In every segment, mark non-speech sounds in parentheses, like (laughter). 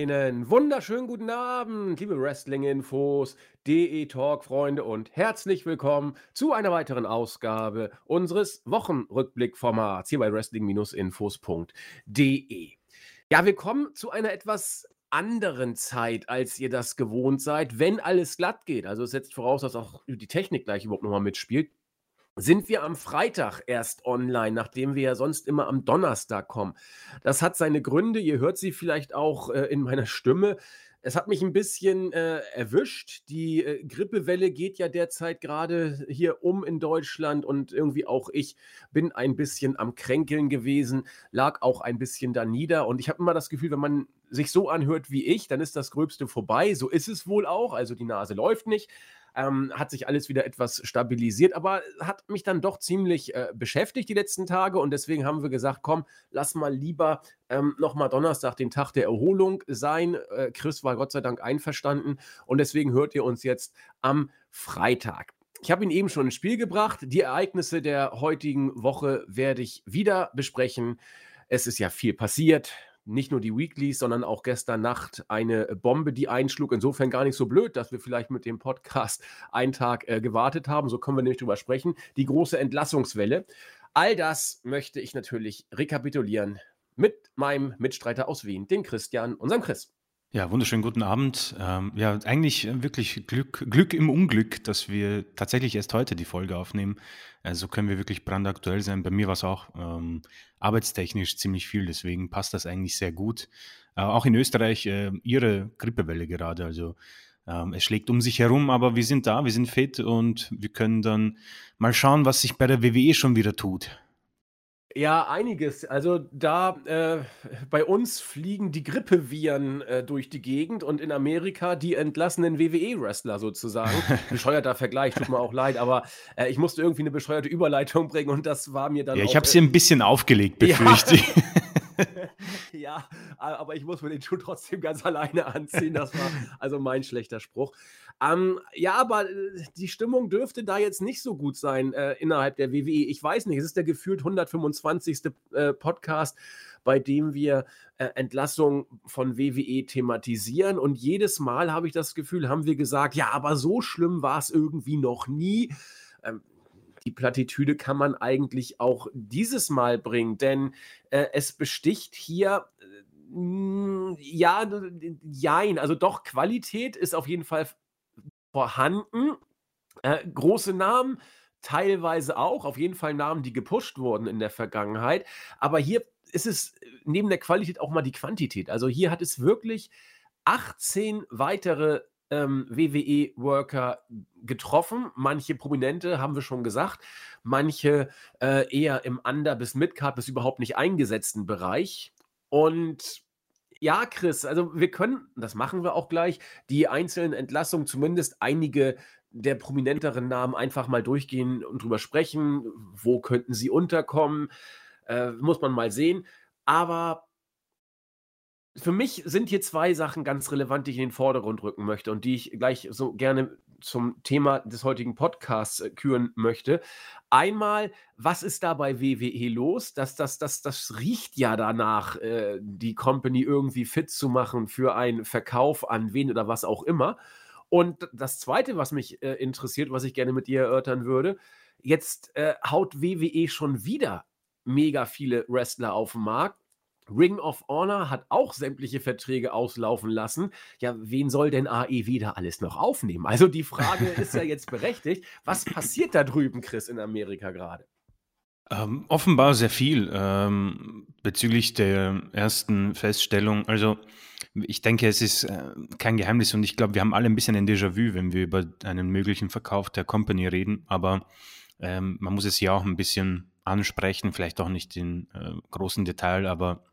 Einen wunderschönen guten Abend, liebe Wrestling-Infos, DE Talk-Freunde und herzlich willkommen zu einer weiteren Ausgabe unseres Wochenrückblick-Formats hier bei Wrestling-Infos.de. Ja, wir kommen zu einer etwas anderen Zeit, als ihr das gewohnt seid, wenn alles glatt geht. Also es setzt voraus, dass auch die Technik gleich überhaupt nochmal mitspielt sind wir am Freitag erst online, nachdem wir ja sonst immer am Donnerstag kommen. Das hat seine Gründe, ihr hört sie vielleicht auch äh, in meiner Stimme. Es hat mich ein bisschen äh, erwischt. Die äh, Grippewelle geht ja derzeit gerade hier um in Deutschland und irgendwie auch ich bin ein bisschen am Kränkeln gewesen, lag auch ein bisschen da nieder und ich habe immer das Gefühl, wenn man sich so anhört wie ich, dann ist das Gröbste vorbei. So ist es wohl auch. Also die Nase läuft nicht ähm, hat sich alles wieder etwas stabilisiert, aber hat mich dann doch ziemlich äh, beschäftigt die letzten Tage und deswegen haben wir gesagt, komm, lass mal lieber ähm, nochmal Donnerstag den Tag der Erholung sein. Äh, Chris war Gott sei Dank einverstanden und deswegen hört ihr uns jetzt am Freitag. Ich habe ihn eben schon ins Spiel gebracht. Die Ereignisse der heutigen Woche werde ich wieder besprechen. Es ist ja viel passiert nicht nur die Weeklies, sondern auch gestern Nacht eine Bombe, die einschlug. Insofern gar nicht so blöd, dass wir vielleicht mit dem Podcast einen Tag äh, gewartet haben. So können wir nämlich drüber sprechen. Die große Entlassungswelle. All das möchte ich natürlich rekapitulieren mit meinem Mitstreiter aus Wien, den Christian, unserem Chris. Ja, wunderschönen guten Abend. Ähm, ja, eigentlich äh, wirklich Glück, Glück im Unglück, dass wir tatsächlich erst heute die Folge aufnehmen. Also können wir wirklich brandaktuell sein. Bei mir war es auch ähm, arbeitstechnisch ziemlich viel, deswegen passt das eigentlich sehr gut. Äh, auch in Österreich äh, ihre Grippewelle gerade. Also ähm, es schlägt um sich herum, aber wir sind da, wir sind fit und wir können dann mal schauen, was sich bei der WWE schon wieder tut. Ja, einiges. Also da äh, bei uns fliegen die Grippeviren äh, durch die Gegend und in Amerika die entlassenen WWE-Wrestler sozusagen. (laughs) Bescheuerter Vergleich, tut mir auch leid, aber äh, ich musste irgendwie eine bescheuerte Überleitung bringen und das war mir dann. Ja, ich habe sie ein bisschen aufgelegt, (laughs) befürchte ich. Ja. (laughs) ja, aber ich muss mir den Schuh trotzdem ganz alleine anziehen. Das war also mein schlechter Spruch. Ähm, ja, aber äh, die Stimmung dürfte da jetzt nicht so gut sein äh, innerhalb der WWE. Ich weiß nicht, es ist der gefühlt 125. Äh, Podcast, bei dem wir äh, Entlassung von WWE thematisieren. Und jedes Mal habe ich das Gefühl, haben wir gesagt, ja, aber so schlimm war es irgendwie noch nie. Ähm, die Plattitüde kann man eigentlich auch dieses Mal bringen, denn äh, es besticht hier ja, jein, also doch Qualität ist auf jeden Fall vorhanden. Äh, große Namen, teilweise auch, auf jeden Fall Namen, die gepusht wurden in der Vergangenheit. Aber hier ist es neben der Qualität auch mal die Quantität. Also hier hat es wirklich 18 weitere ähm, WWE-Worker getroffen. Manche Prominente haben wir schon gesagt, manche äh, eher im Under- bis Midcard bis überhaupt nicht eingesetzten Bereich. Und ja, Chris, also wir können, das machen wir auch gleich, die einzelnen Entlassungen, zumindest einige der prominenteren Namen einfach mal durchgehen und drüber sprechen. Wo könnten sie unterkommen? Äh, muss man mal sehen. Aber für mich sind hier zwei Sachen ganz relevant, die ich in den Vordergrund rücken möchte und die ich gleich so gerne zum Thema des heutigen Podcasts äh, küren möchte. Einmal, was ist da bei WWE los? Das, das, das, das riecht ja danach, äh, die Company irgendwie fit zu machen für einen Verkauf an wen oder was auch immer. Und das Zweite, was mich äh, interessiert, was ich gerne mit dir erörtern würde, jetzt äh, haut WWE schon wieder mega viele Wrestler auf den Markt Ring of Honor hat auch sämtliche Verträge auslaufen lassen. Ja, wen soll denn AEW da alles noch aufnehmen? Also die Frage ist ja jetzt berechtigt. Was passiert da drüben, Chris, in Amerika gerade? Ähm, offenbar sehr viel ähm, bezüglich der ersten Feststellung. Also ich denke, es ist äh, kein Geheimnis und ich glaube, wir haben alle ein bisschen ein Déjà-vu, wenn wir über einen möglichen Verkauf der Company reden. Aber ähm, man muss es ja auch ein bisschen ansprechen, vielleicht auch nicht in äh, großen Detail, aber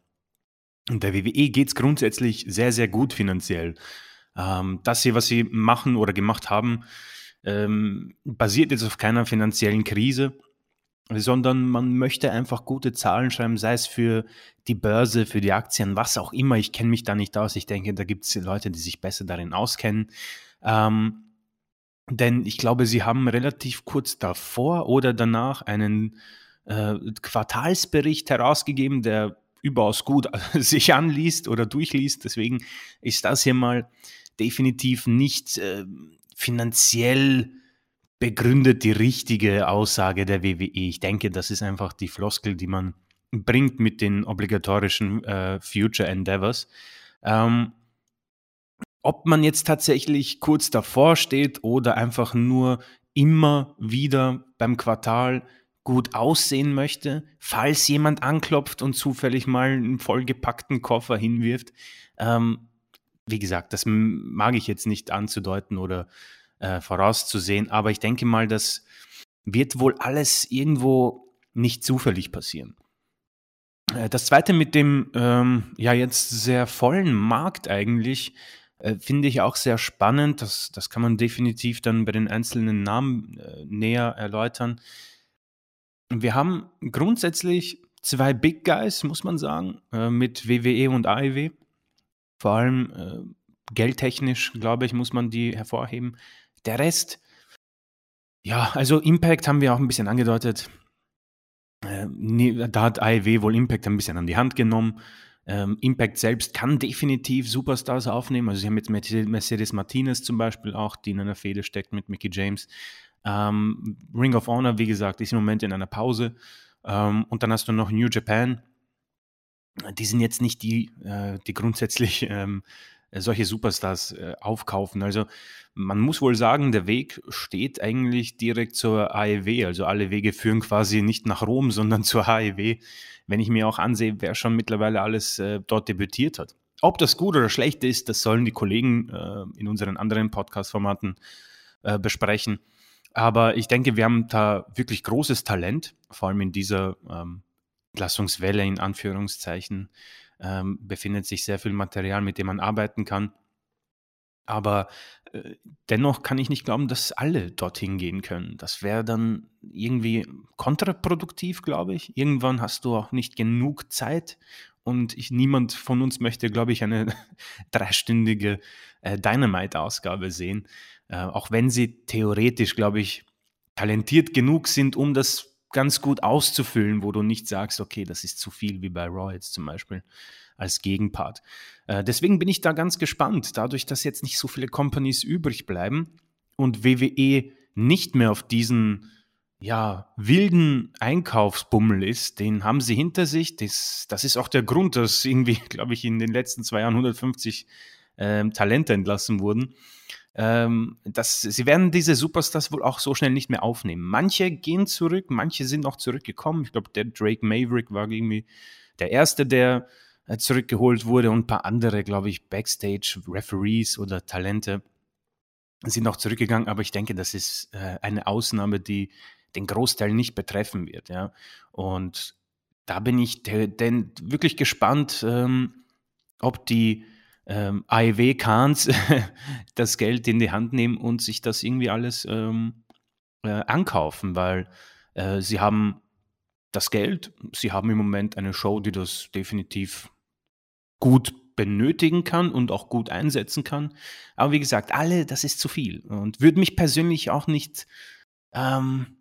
und der WWE geht es grundsätzlich sehr, sehr gut finanziell. Ähm, das hier, was sie machen oder gemacht haben, ähm, basiert jetzt auf keiner finanziellen Krise, sondern man möchte einfach gute Zahlen schreiben, sei es für die Börse, für die Aktien, was auch immer. Ich kenne mich da nicht aus. Ich denke, da gibt es Leute, die sich besser darin auskennen. Ähm, denn ich glaube, sie haben relativ kurz davor oder danach einen äh, Quartalsbericht herausgegeben, der überaus gut (laughs) sich anliest oder durchliest. Deswegen ist das hier mal definitiv nicht äh, finanziell begründet die richtige Aussage der WWE. Ich denke, das ist einfach die Floskel, die man bringt mit den obligatorischen äh, Future Endeavors. Ähm, ob man jetzt tatsächlich kurz davor steht oder einfach nur immer wieder beim Quartal gut aussehen möchte, falls jemand anklopft und zufällig mal einen vollgepackten Koffer hinwirft. Ähm, wie gesagt, das mag ich jetzt nicht anzudeuten oder äh, vorauszusehen, aber ich denke mal, das wird wohl alles irgendwo nicht zufällig passieren. Äh, das zweite mit dem ähm, ja jetzt sehr vollen Markt eigentlich äh, finde ich auch sehr spannend. Das, das kann man definitiv dann bei den einzelnen Namen äh, näher erläutern. Wir haben grundsätzlich zwei Big Guys, muss man sagen, äh, mit WWE und AEW. Vor allem äh, geldtechnisch, glaube ich, muss man die hervorheben. Der Rest, ja, also Impact haben wir auch ein bisschen angedeutet. Äh, da hat AEW wohl Impact ein bisschen an die Hand genommen. Ähm, Impact selbst kann definitiv Superstars aufnehmen. Also sie haben jetzt Mercedes Martinez zum Beispiel auch, die in einer Fehde steckt mit Mickey James. Ähm, Ring of Honor, wie gesagt, ist im Moment in einer Pause. Ähm, und dann hast du noch New Japan. Die sind jetzt nicht die, äh, die grundsätzlich ähm, solche Superstars äh, aufkaufen. Also man muss wohl sagen, der Weg steht eigentlich direkt zur AEW. Also alle Wege führen quasi nicht nach Rom, sondern zur AEW. Wenn ich mir auch ansehe, wer schon mittlerweile alles äh, dort debütiert hat. Ob das gut oder schlecht ist, das sollen die Kollegen äh, in unseren anderen Podcast-Formaten äh, besprechen. Aber ich denke, wir haben da wirklich großes Talent, vor allem in dieser ähm, Entlassungswelle in Anführungszeichen ähm, befindet sich sehr viel Material, mit dem man arbeiten kann. Aber äh, dennoch kann ich nicht glauben, dass alle dorthin gehen können. Das wäre dann irgendwie kontraproduktiv, glaube ich. Irgendwann hast du auch nicht genug Zeit und ich, niemand von uns möchte, glaube ich, eine (laughs) dreistündige äh, Dynamite-Ausgabe sehen. Äh, auch wenn sie theoretisch, glaube ich, talentiert genug sind, um das ganz gut auszufüllen, wo du nicht sagst, okay, das ist zu viel, wie bei Raw jetzt zum Beispiel als Gegenpart. Äh, deswegen bin ich da ganz gespannt, dadurch, dass jetzt nicht so viele Companies übrig bleiben und WWE nicht mehr auf diesen ja, wilden Einkaufsbummel ist, den haben sie hinter sich. Das, das ist auch der Grund, dass irgendwie, (laughs) glaube ich, in den letzten zwei Jahren 150 äh, Talente entlassen wurden ähm, dass sie werden diese Superstars wohl auch so schnell nicht mehr aufnehmen. Manche gehen zurück, manche sind noch zurückgekommen. Ich glaube, der Drake Maverick war irgendwie der erste, der äh, zurückgeholt wurde und ein paar andere, glaube ich, Backstage Referees oder Talente sind noch zurückgegangen. Aber ich denke, das ist äh, eine Ausnahme, die den Großteil nicht betreffen wird. Ja, und da bin ich denn wirklich gespannt, ähm, ob die ähm, AEW-Khans (laughs) das Geld in die Hand nehmen und sich das irgendwie alles ähm, äh, ankaufen, weil äh, sie haben das Geld, sie haben im Moment eine Show, die das definitiv gut benötigen kann und auch gut einsetzen kann. Aber wie gesagt, alle, das ist zu viel und würde mich persönlich auch nicht, ähm,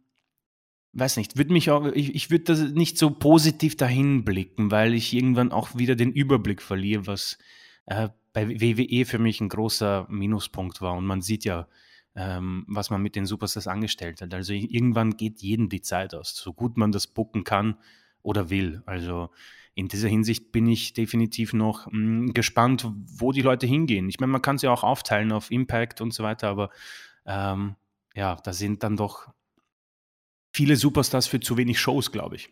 weiß nicht, würde mich auch, ich, ich würde das nicht so positiv dahin blicken, weil ich irgendwann auch wieder den Überblick verliere, was äh, bei WWE für mich ein großer Minuspunkt war. Und man sieht ja, ähm, was man mit den Superstars angestellt hat. Also irgendwann geht jedem die Zeit aus, so gut man das bucken kann oder will. Also in dieser Hinsicht bin ich definitiv noch mh, hm, gespannt, wo die Leute hingehen. Ich meine, man kann es ja auch aufteilen auf Impact und so weiter, aber ähm, ja, da sind dann doch viele Superstars für zu wenig Shows, glaube ich.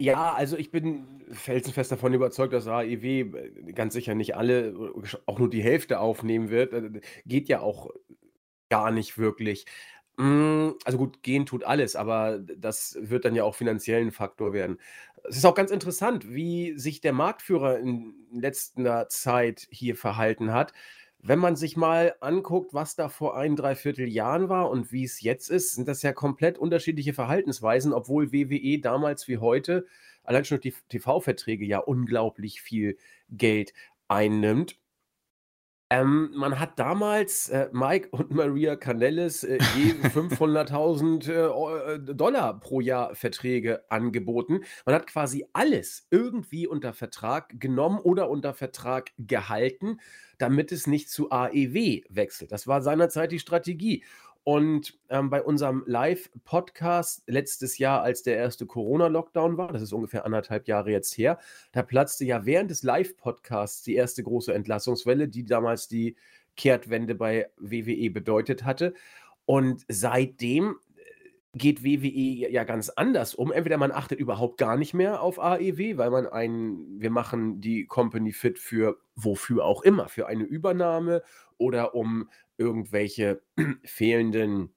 Ja, also ich bin felsenfest davon überzeugt, dass AEW äh, ganz sicher nicht alle, äh, auch nur die Hälfte aufnehmen wird. Äh, geht ja auch gar nicht wirklich. Hm, also gut, gehen tut alles, aber das wird dann ja auch finanziell ein Faktor werden. Es ist auch ganz interessant, wie sich der Marktführer in letzter Zeit hier verhalten hat. Wenn man sich mal anguckt, was da vor ein, dreiviertel Jahren war und wie es jetzt ist, sind das ja komplett unterschiedliche Verhaltensweisen, obwohl WWE damals wie heute allein schon die TV-Verträge ja unglaublich viel Geld einnimmt. Ähm, man hat damals äh, Mike (laughs) und Maria Canellis äh, je (laughs) 500.000 äh, äh, Dollar pro Jahr Verträge angeboten. Man hat quasi alles irgendwie unter Vertrag genommen oder unter Vertrag gehalten, damit es nicht zu AEW wechselt. Das war seinerzeit die Strategie. Und ähm, bei unserem Live-Podcast letztes Jahr, als der erste Corona-Lockdown war, das ist ungefähr anderthalb Jahre jetzt her, da platzte ja während des Live-Podcasts die erste große Entlassungswelle, die damals die Kehrtwende bei WWE bedeutet hatte. Und seitdem geht WWE ja ganz anders um. Entweder man achtet überhaupt gar nicht mehr auf AEW, weil man ein, wir machen die Company fit für wofür auch immer, für eine Übernahme oder um irgendwelche (clears throat) fehlenden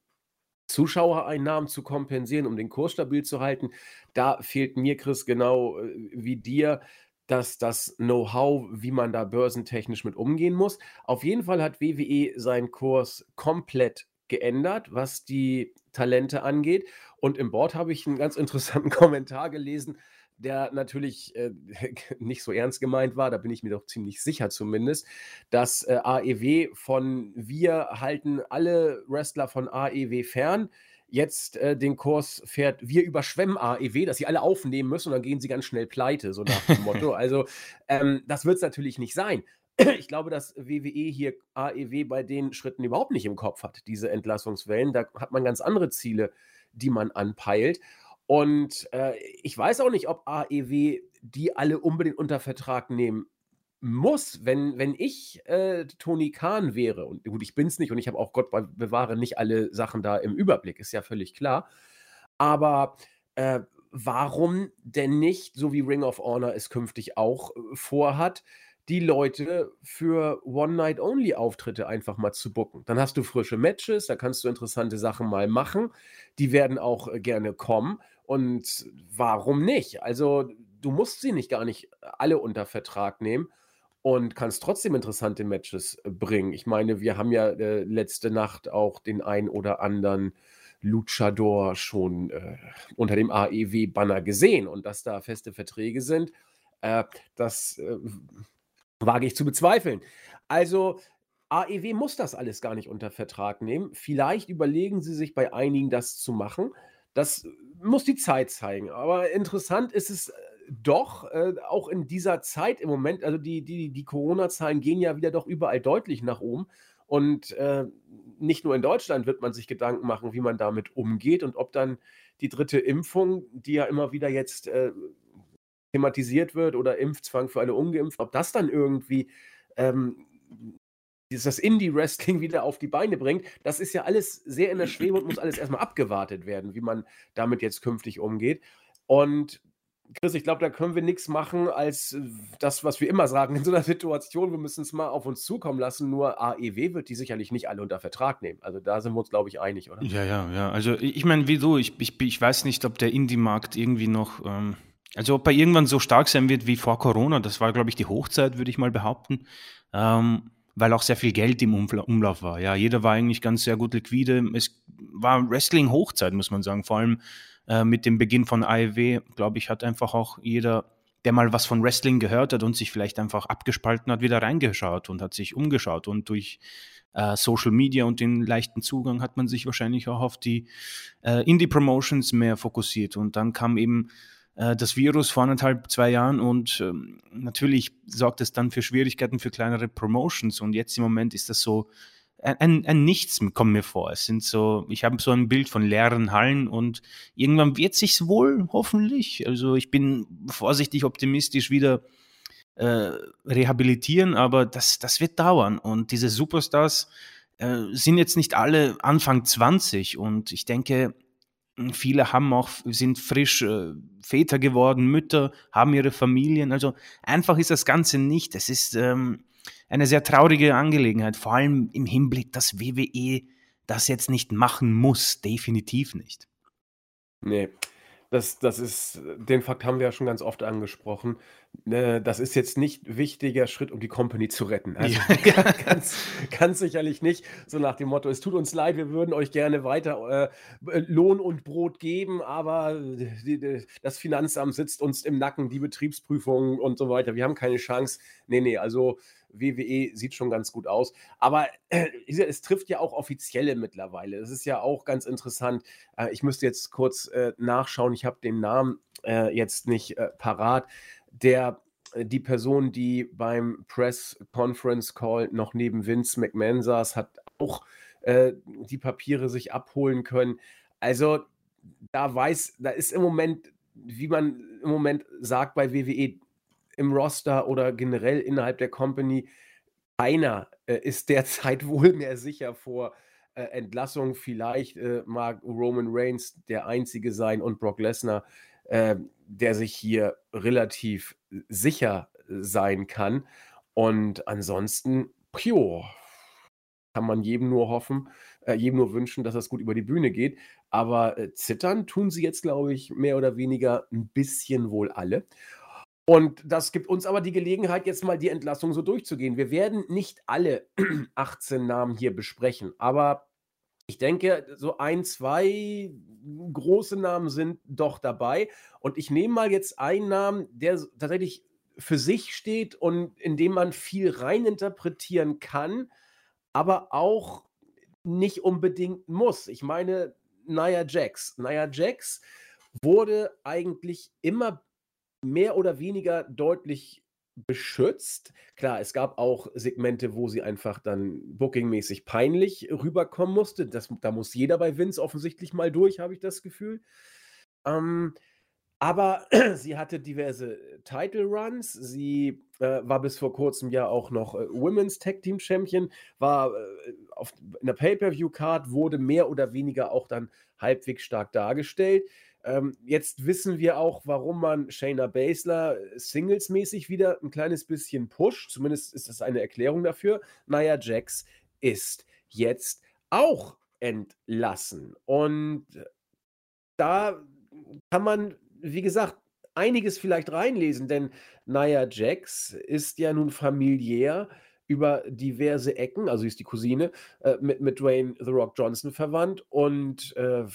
Zuschauereinnahmen zu kompensieren, um den Kurs stabil zu halten. Da fehlt mir, Chris, genau äh, wie dir, dass das Know-how, wie man da börsentechnisch mit umgehen muss. Auf jeden Fall hat WWE seinen Kurs komplett geändert, was die Talente angeht. Und im Board habe ich einen ganz (laughs) interessanten Kommentar gelesen, der natürlich äh, (laughs) nicht so ernst gemeint war, da bin ich mir doch ziemlich sicher zumindest, dass äh, AEW von wir halten alle Wrestler von AEW fern. Jetzt äh, den Kurs fährt, wir überschwemmen AEW, dass sie alle aufnehmen müssen und dann gehen sie ganz schnell pleite, so nach dem Motto. (laughs) Also, ähm, das wird es natürlich nicht sein. (clears throat) Ich glaube, dass WWE hier AEW bei den Schritten überhaupt nicht im Kopf hat, diese Entlassungswellen. Da hat man ganz andere Ziele, die man anpeilt. Und äh, ich weiß auch nicht, ob AEW die alle unbedingt unter Vertrag nehmen muss. Wenn, wenn ich äh, Tony Khan wäre, und gut, ich bin es nicht und ich habe auch Gott bewahre nicht alle Sachen da im Überblick, ist ja völlig klar. Aber äh, warum denn nicht, so wie Ring of Honor es künftig auch äh, vorhat, die Leute für One-Night-Only-Auftritte einfach mal zu bucken. Dann hast du frische Matches, da kannst du interessante Sachen mal machen. Die werden auch äh, gerne kommen. Und warum nicht? Also, du musst sie nicht gar nicht alle unter Vertrag nehmen und kannst trotzdem interessante Matches äh, bringen. Ich meine, wir haben ja äh, letzte Nacht auch den ein oder anderen Luchador schon äh, unter dem AEW-Banner gesehen und dass da feste Verträge sind. Äh, das äh, Wage ich zu bezweifeln. Also, AEW muss das alles gar nicht unter Vertrag nehmen. Vielleicht überlegen sie sich bei einigen, das zu machen. Das muss die Zeit zeigen. Aber interessant ist es äh, doch, äh, auch in dieser Zeit im Moment, also die, die, die Corona-Zahlen gehen ja wieder doch überall deutlich nach oben. Und äh, nicht nur in Deutschland wird man sich Gedanken machen, wie man damit umgeht und ob dann die dritte Impfung, die ja immer wieder jetzt äh, thematisiert wird oder Impfzwang für alle Ungeimpften, ob das dann irgendwie ähm, das Indie-Wrestling (laughs) wieder auf die Beine bringt, das ist ja alles sehr in der Schwebe und muss alles erstmal abgewartet werden, wie man damit jetzt künftig umgeht. Und Chris, ich glaube, da können wir nichts machen als äh, das, was wir immer sagen in so einer Situation. Wir müssen es mal auf uns zukommen lassen. Nur AEW wird die sicherlich nicht alle unter Vertrag nehmen. Also da sind wir uns, glaube ich, einig, oder? Ja, ja, ja. Also ich meine, wieso? Ich, ich, ich weiß nicht, ob der Indie-Markt irgendwie noch. Ähm also ob er irgendwann so stark sein wird wie vor Corona, das war, glaube ich, die Hochzeit, würde ich mal behaupten, ähm, weil auch sehr viel Geld im Umlauf war. Ja, jeder war eigentlich ganz sehr gut liquide. Es war Wrestling-Hochzeit, muss man sagen. Vor allem äh, mit dem Beginn von AEW, glaube ich, hat einfach auch jeder, der mal was von Wrestling gehört hat und sich vielleicht einfach abgespalten hat, wieder reingeschaut und hat sich umgeschaut. Und durch äh, Social Media und den leichten Zugang hat man sich wahrscheinlich auch auf die äh, Indie-Promotions mehr fokussiert. Und dann kam eben das Virus vor anderthalb, zwei Jahren und ähm, natürlich sorgt es dann für Schwierigkeiten für kleinere Promotions und jetzt im Moment ist das so ein, ein, ein Nichts kommt mir vor. Es sind so, ich habe so ein Bild von leeren Hallen und irgendwann wird sich's wohl, hoffentlich. Also ich bin vorsichtig optimistisch wieder äh, rehabilitieren, aber das, das wird dauern. Und diese Superstars äh, sind jetzt nicht alle Anfang 20 und ich denke, Viele haben auch, sind frisch äh, Väter geworden, Mütter, haben ihre Familien. Also einfach ist das Ganze nicht. Es ist ähm, eine sehr traurige Angelegenheit, vor allem im Hinblick, dass WWE das jetzt nicht machen muss. Definitiv nicht. Nee, das, das ist, den Fakt haben wir ja schon ganz oft angesprochen. Ne, das ist jetzt nicht wichtiger Schritt, um die Company zu retten. Also ja. (laughs) ganz, ganz sicherlich nicht. So nach dem Motto, es tut uns leid, wir würden euch gerne weiter äh, Lohn und Brot geben, aber die, die, das Finanzamt sitzt uns im Nacken, die Betriebsprüfungen und so weiter. Wir haben keine Chance. Nee, nee, also WWE sieht schon ganz gut aus. Aber äh, es trifft ja auch Offizielle mittlerweile. Das ist ja auch ganz interessant. Äh, ich müsste jetzt kurz äh, nachschauen. Ich habe den Namen äh, jetzt nicht äh, parat. Der äh, die Person, die beim Press Conference Call noch neben Vince McMahon saß, hat auch die Papiere sich abholen können. Also da weiß, da ist im Moment, wie man im Moment sagt bei WWE, im Roster oder generell innerhalb der Company, keiner äh, ist derzeit (laughs) wohl mehr sicher vor äh, Entlassung. Vielleicht äh, mag Roman Reigns der Einzige sein und Brock Lesnar, äh, der sich hier relativ sicher sein kann. Und ansonsten, pio, kann man jedem nur hoffen, äh, jedem nur wünschen, dass das gut über die Bühne geht. Aber äh, zittern tun sie jetzt, glaube ich, mehr oder weniger ein bisschen wohl alle. Und das gibt uns aber die Gelegenheit, jetzt mal die Entlassung so durchzugehen. Wir werden nicht alle (clears throat) 18 Namen hier besprechen, aber ich denke, so ein, zwei große Namen sind doch dabei. Und ich nehme mal jetzt einen Namen, der tatsächlich für sich steht und in dem man viel reininterpretieren kann, aber auch nicht unbedingt muss. Ich meine, Nia Jax. Nia Jax wurde eigentlich immer mehr oder weniger deutlich beschützt. Klar, es gab auch Segmente, wo sie einfach dann bookingmäßig peinlich rüberkommen musste. Das, da muss jeder bei Vince offensichtlich mal durch, habe ich das Gefühl. Ähm, aber (clears throat) sie hatte diverse Title Runs. Sie äh, war bis vor kurzem ja auch noch äh, Women's Tag Team Champion, war äh, auf einer Pay-Per-View-Card, wurde mehr oder weniger auch dann halbwegs stark dargestellt. Ähm, jetzt wissen wir auch, warum man Shayna Baszler singlesmäßig wieder ein kleines bisschen pusht. Zumindest ist das eine Erklärung dafür. Nia Jax ist jetzt auch entlassen. Und da kann man wie gesagt, einiges vielleicht reinlesen, denn Nia Jax ist ja nun familiär über diverse Ecken, also ist die Cousine, äh, mit, mit Dwayne The Rock Johnson verwandt und äh,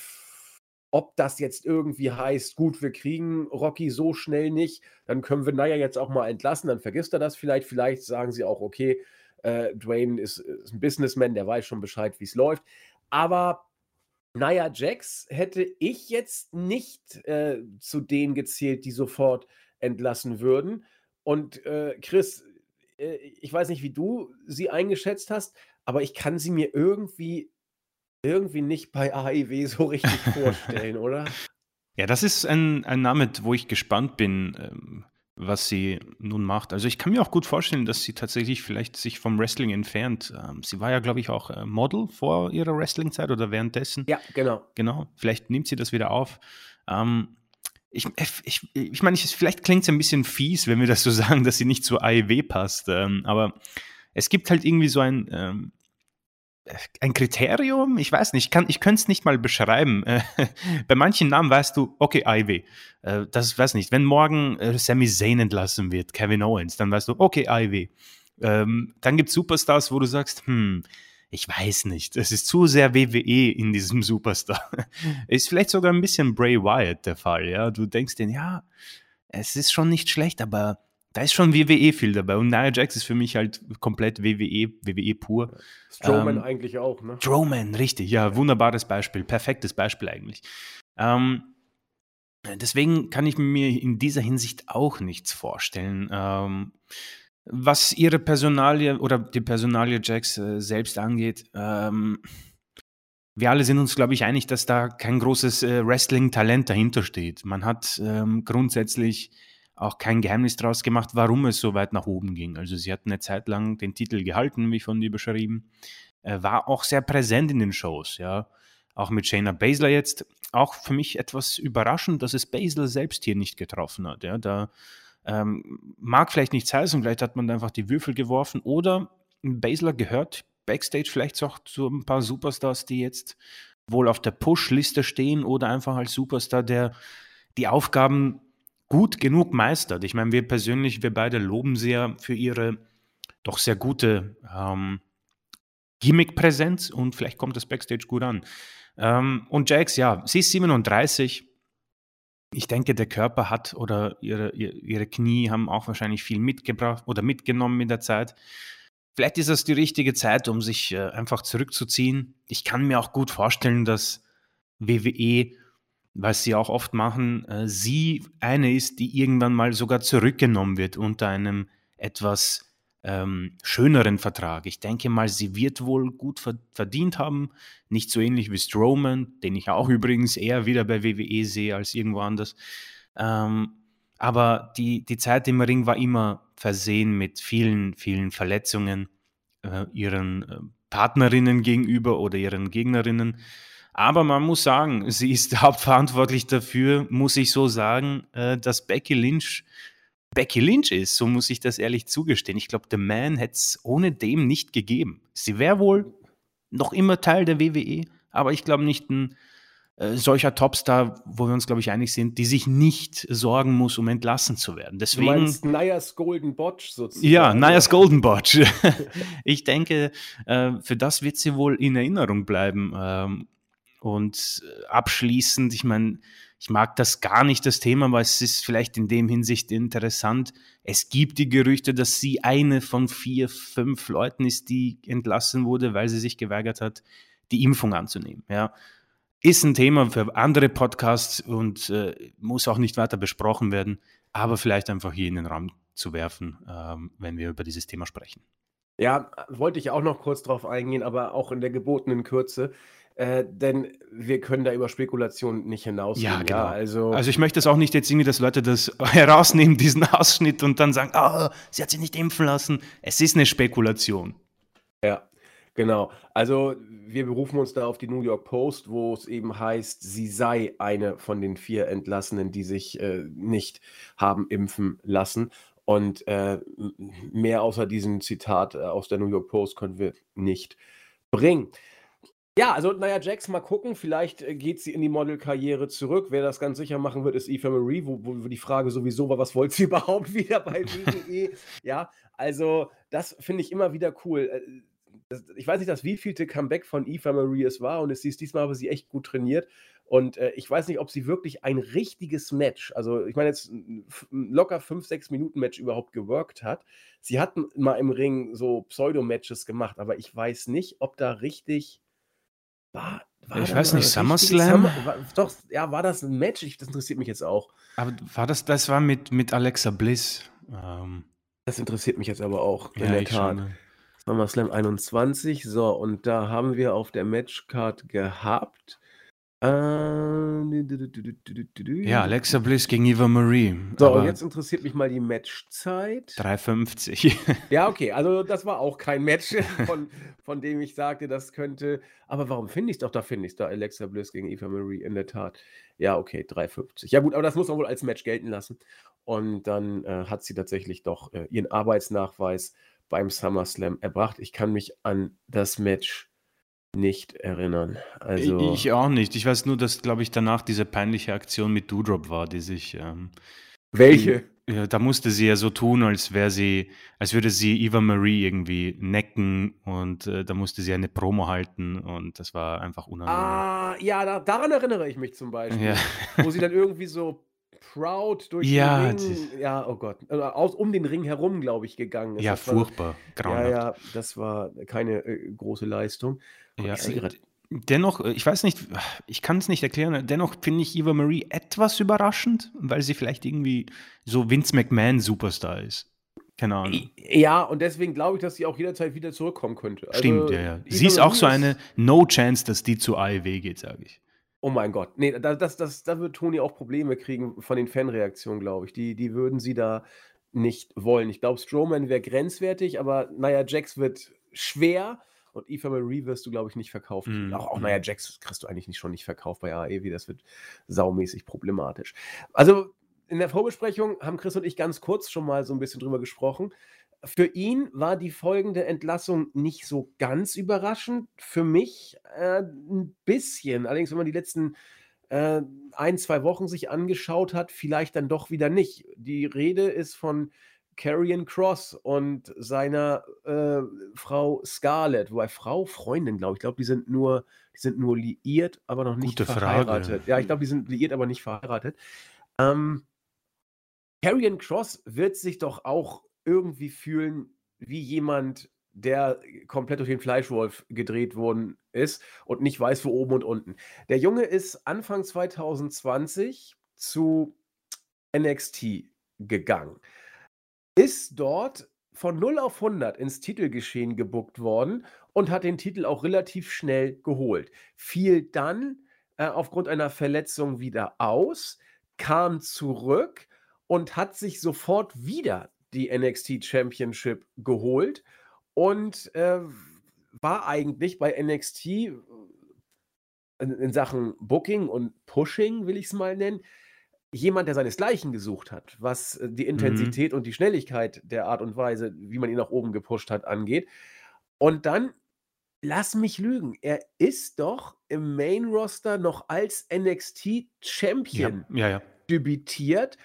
ob das jetzt irgendwie heißt, gut, wir kriegen Rocky so schnell nicht, dann können wir Nia jetzt auch mal entlassen, dann vergisst er das vielleicht. Vielleicht sagen sie auch, okay, äh, Dwayne ist, ist, ein Businessman, der weiß schon Bescheid, wie es läuft. Aber Nia Jax hätte ich jetzt nicht äh, zu denen gezählt, die sofort entlassen würden. Und äh, Chris, äh, ich weiß nicht, wie du sie eingeschätzt hast, aber ich kann sie mir irgendwie, irgendwie nicht bei AEW so richtig (laughs) vorstellen, oder? Ja, das ist ein, ein Name, wo ich gespannt bin. Ähm, was sie nun macht. Also ich kann mir auch gut vorstellen, dass sie tatsächlich vielleicht sich vom Wrestling entfernt. Ähm, sie war ja, glaube ich, auch äh, Model vor ihrer Wrestling-Zeit oder währenddessen. Ja, genau. Genau. Vielleicht nimmt sie das wieder auf. Ähm, ich, ich, ich meine, vielleicht klingt es ein bisschen fies, wenn wir das so (laughs) sagen, dass sie nicht zu AEW passt. Ähm, aber es gibt halt irgendwie so ein, ein Kriterium, ich weiß nicht, ich, ich könnte es nicht mal beschreiben. (laughs) bei manchen Namen weißt du, okay, Ivy, äh, das weiß nicht, wenn morgen äh, Sami Zayn entlassen wird, Kevin Owens, dann weißt du, okay, Ivy. Ähm, dann gibt es Superstars, wo du sagst, hm, ich weiß nicht, es ist zu sehr WWE in diesem Superstar. (laughs) ist vielleicht sogar ein bisschen Bray Wyatt der Fall, ja. Du denkst dir, ja, es ist schon nicht schlecht, aber da ist schon WWE viel dabei. Und Nia Jax ist für mich halt komplett WWE, WWE pur. Strowman ähm, eigentlich auch, ne? Strowman, richtig, ja, wunderbares Beispiel, perfektes Beispiel eigentlich. Ähm, deswegen kann ich mir in dieser Hinsicht auch nichts vorstellen. Ähm, was ihre Personalie oder die Personalie Jax äh, selbst angeht, ähm, wir alle sind uns, glaube ich, einig, dass da kein großes äh, Wrestling-Talent dahinter steht. Man hat ähm, grundsätzlich auch kein Geheimnis daraus gemacht, warum es so weit nach oben ging. Also sie hat eine Zeit lang den Titel gehalten, wie von dir beschrieben, äh, war auch sehr präsent in den Shows, ja. Auch mit Shayna Baszler jetzt. Auch für mich etwas überraschend, dass es Baszler selbst hier nicht getroffen hat. Ja. Da ähm, mag vielleicht nichts heißen, vielleicht hat man einfach die Würfel geworfen oder Baszler gehört Backstage vielleicht auch zu ein paar Superstars, die jetzt wohl auf der Push-Liste stehen oder einfach als Superstar, der die Aufgaben gut genug meistert. Ich meine, wir persönlich, wir beide loben sie ja für ihre doch sehr gute ähm, Gimmick-Präsenz und vielleicht kommt das Backstage gut an. Ähm, und Jax, ja, sie ist 37. ich denke, der Körper hat oder ihre, ihre Knie haben auch wahrscheinlich viel mitgebracht oder mitgenommen in der Zeit. Vielleicht ist das die richtige Zeit, um sich äh, einfach zurückzuziehen. Ich kann mir auch gut vorstellen, dass WWE, was sie auch oft machen, äh, sie eine ist, die irgendwann mal sogar zurückgenommen wird unter einem etwas ähm, schöneren Vertrag. Ich denke mal, sie wird wohl gut verdient haben. Nicht so ähnlich wie Strowman, den ich auch übrigens eher wieder bei WWE sehe als irgendwo anders. Ähm, aber die, die Zeit im Ring war immer versehen mit vielen, vielen Verletzungen äh, ihren äh, Partnerinnen gegenüber oder ihren Gegnerinnen. Aber man muss sagen, (laughs) sie ist hauptverantwortlich dafür, muss ich so sagen, äh, dass Becky Lynch Becky Lynch ist, so muss ich das ehrlich zugestehen. Ich glaube, The Man hätte es ohne dem nicht gegeben. Sie wäre wohl noch immer Teil der WWE, aber ich glaube nicht ein äh, solcher Topstar, wo wir uns, glaube ich, einig sind, die sich nicht sorgen muss, um entlassen zu werden. Deswegen, du meinst Nias Golden Botch sozusagen? Ja, Nias Golden Botch. (laughs) ich denke, äh, für das wird sie wohl in Erinnerung bleiben. Ähm, und äh, abschließend, ich meine, ich mag das gar nicht, das Thema, aber es ist vielleicht in dem Hinsicht interessant. Es gibt die Gerüchte, dass sie eine von vier, fünf Leuten ist, die entlassen wurde, weil sie sich geweigert hat, die Impfung anzunehmen. Ja. Ist ein Thema für andere Podcasts und äh, muss auch nicht weiter besprochen werden, aber vielleicht einfach hier in den Raum zu werfen, ähm, wenn wir über dieses Thema sprechen. Ja, wollte ich auch noch kurz drauf eingehen, aber auch in der gebotenen Kürze. Äh, denn wir können da über Spekulationen nicht hinausgehen. Ja, genau. Ja, also, also ich möchte es auch nicht jetzt irgendwie, dass Leute das (laughs) herausnehmen, diesen Ausschnitt und dann sagen, oh, sie hat sich nicht impfen lassen. Es ist eine Spekulation. Ja, genau. Also wir berufen uns da auf die New York Post, wo es eben heißt, sie sei eine von den vier Entlassenen, die sich äh, nicht haben impfen lassen. Und äh, mehr außer diesem Zitat äh, aus der New York Post können wir nicht bringen. Ja, also naja, Jax, mal gucken, vielleicht äh, geht sie in die Modelkarriere zurück. Wer das ganz sicher machen wird, ist Eva Marie, wo, wo die Frage sowieso war, was wollte sie (laughs) überhaupt wieder bei WWE? ja, also das finde ich immer wieder cool. Äh, ich weiß nicht, das wievielte Comeback von Eva Marie es war und es ist diesmal aber sie echt gut trainiert. Und äh, ich weiß nicht, ob sie wirklich ein richtiges Match, also ich meine jetzt locker 5, 6 Minuten Match überhaupt geworkt hat. Sie hat mal im Ring so Pseudo-Matches gemacht, aber ich weiß nicht, ob da richtig war, war ich weiß nicht, SummerSlam? Summer, war, doch, ja, war das ein Match? Ich, das interessiert mich jetzt auch. Aber war das, das war mit, mit Alexa Bliss. Ähm, das interessiert mich jetzt aber auch, in ja, der Tat. SummerSlam 21, so, und da haben wir auf der Matchcard gehabt ja, Alexa Bliss gegen Eva Marie. So, und jetzt interessiert mich mal die Matchzeit. 3,50. (laughs) ja, okay, also das war auch kein Match, (laughs) von, von dem ich sagte, das könnte. Aber warum finde ich es doch? Da finde ich es da, Alexa Bliss gegen Eva Marie, in der Tat. Ja, okay, 3,50. Ja, gut, aber das muss man wohl als Match gelten lassen. Und dann äh, hat sie tatsächlich doch äh, ihren Arbeitsnachweis beim SummerSlam erbracht. Ich kann mich an das Match nicht erinnern. Also ich auch nicht. Ich weiß nur, dass, glaube ich, danach diese peinliche Aktion mit Doodrop war, die sich. Ähm, Welche? Die, ja, da musste sie ja so tun, als wäre sie, als würde sie Eva Marie irgendwie necken und äh, da musste sie eine Promo halten und das war einfach unangenehm. Ah, ja, da, daran erinnere ich mich zum Beispiel. Ja. Wo sie dann irgendwie so proud durch ja, den Ring, ja, oh Gott, also aus, um den Ring herum, glaube ich, gegangen ist. Ja, das furchtbar, war, Ja, ja, das war keine äh, große Leistung. Ja, äh, dennoch, äh, ich weiß nicht, ich kann es nicht erklären, dennoch finde ich Eva Marie etwas überraschend, weil sie vielleicht irgendwie so Vince McMahon Superstar ist. Keine Ahnung. Ja, und deswegen glaube ich, dass sie auch jederzeit wieder zurückkommen könnte. Also, Stimmt, ja, ja. Sie ist auch so eine No Chance, dass die zu AEW geht, sage ich. Oh mein Gott. Nee, da, das, das, da wird Toni auch Probleme kriegen von den Fanreaktionen, glaube ich. Die, die würden sie da nicht wollen. Ich glaube, Strowman wäre grenzwertig, aber naja, Jax wird schwer. Und Eva Marie wirst du, glaube ich, nicht verkauft. Mm. Auch, auch, naja, Jax kriegst du eigentlich nicht schon nicht verkauft bei AEW. Das wird saumäßig problematisch. Also in der Vorbesprechung haben Chris und ich ganz kurz schon mal so ein bisschen drüber gesprochen. Für ihn war die folgende Entlassung nicht so ganz überraschend. Für mich äh, ein bisschen. Allerdings, wenn man die letzten äh, ein, zwei Wochen sich angeschaut hat, vielleicht dann doch wieder nicht. Die Rede ist von Carrion Cross und seiner äh, Frau Scarlett, wobei Frau, Freundin, glaube ich. Glaube, die sind nur, die sind nur liiert, aber noch nicht Gute verheiratet. Frage. Ja, ich glaube, die sind liiert, aber nicht verheiratet. Ähm, Karrion Cross wird sich doch auch irgendwie fühlen wie jemand, der komplett durch den Fleischwolf gedreht worden ist und nicht weiß, wo oben und unten. Der Junge ist Anfang 2020 zu NXT gegangen. Ist dort von 0 auf 100 ins Titelgeschehen gebuckt worden und hat den Titel auch relativ schnell geholt. Fiel dann äh, aufgrund einer Verletzung wieder aus, kam zurück und hat sich sofort wieder die NXT Championship geholt und äh, war eigentlich bei NXT in, in, Sachen Booking und Pushing, will ich es mal nennen, jemand, der seinesgleichen gesucht hat, was äh, die mhm. Intensität mhm. und die Schnelligkeit der Art und Weise, wie man ihn nach oben gepusht hat, angeht. Und dann, lass mich lügen, er ist doch im Main Roster noch als NXT Champion ja, ja, ja. debütiert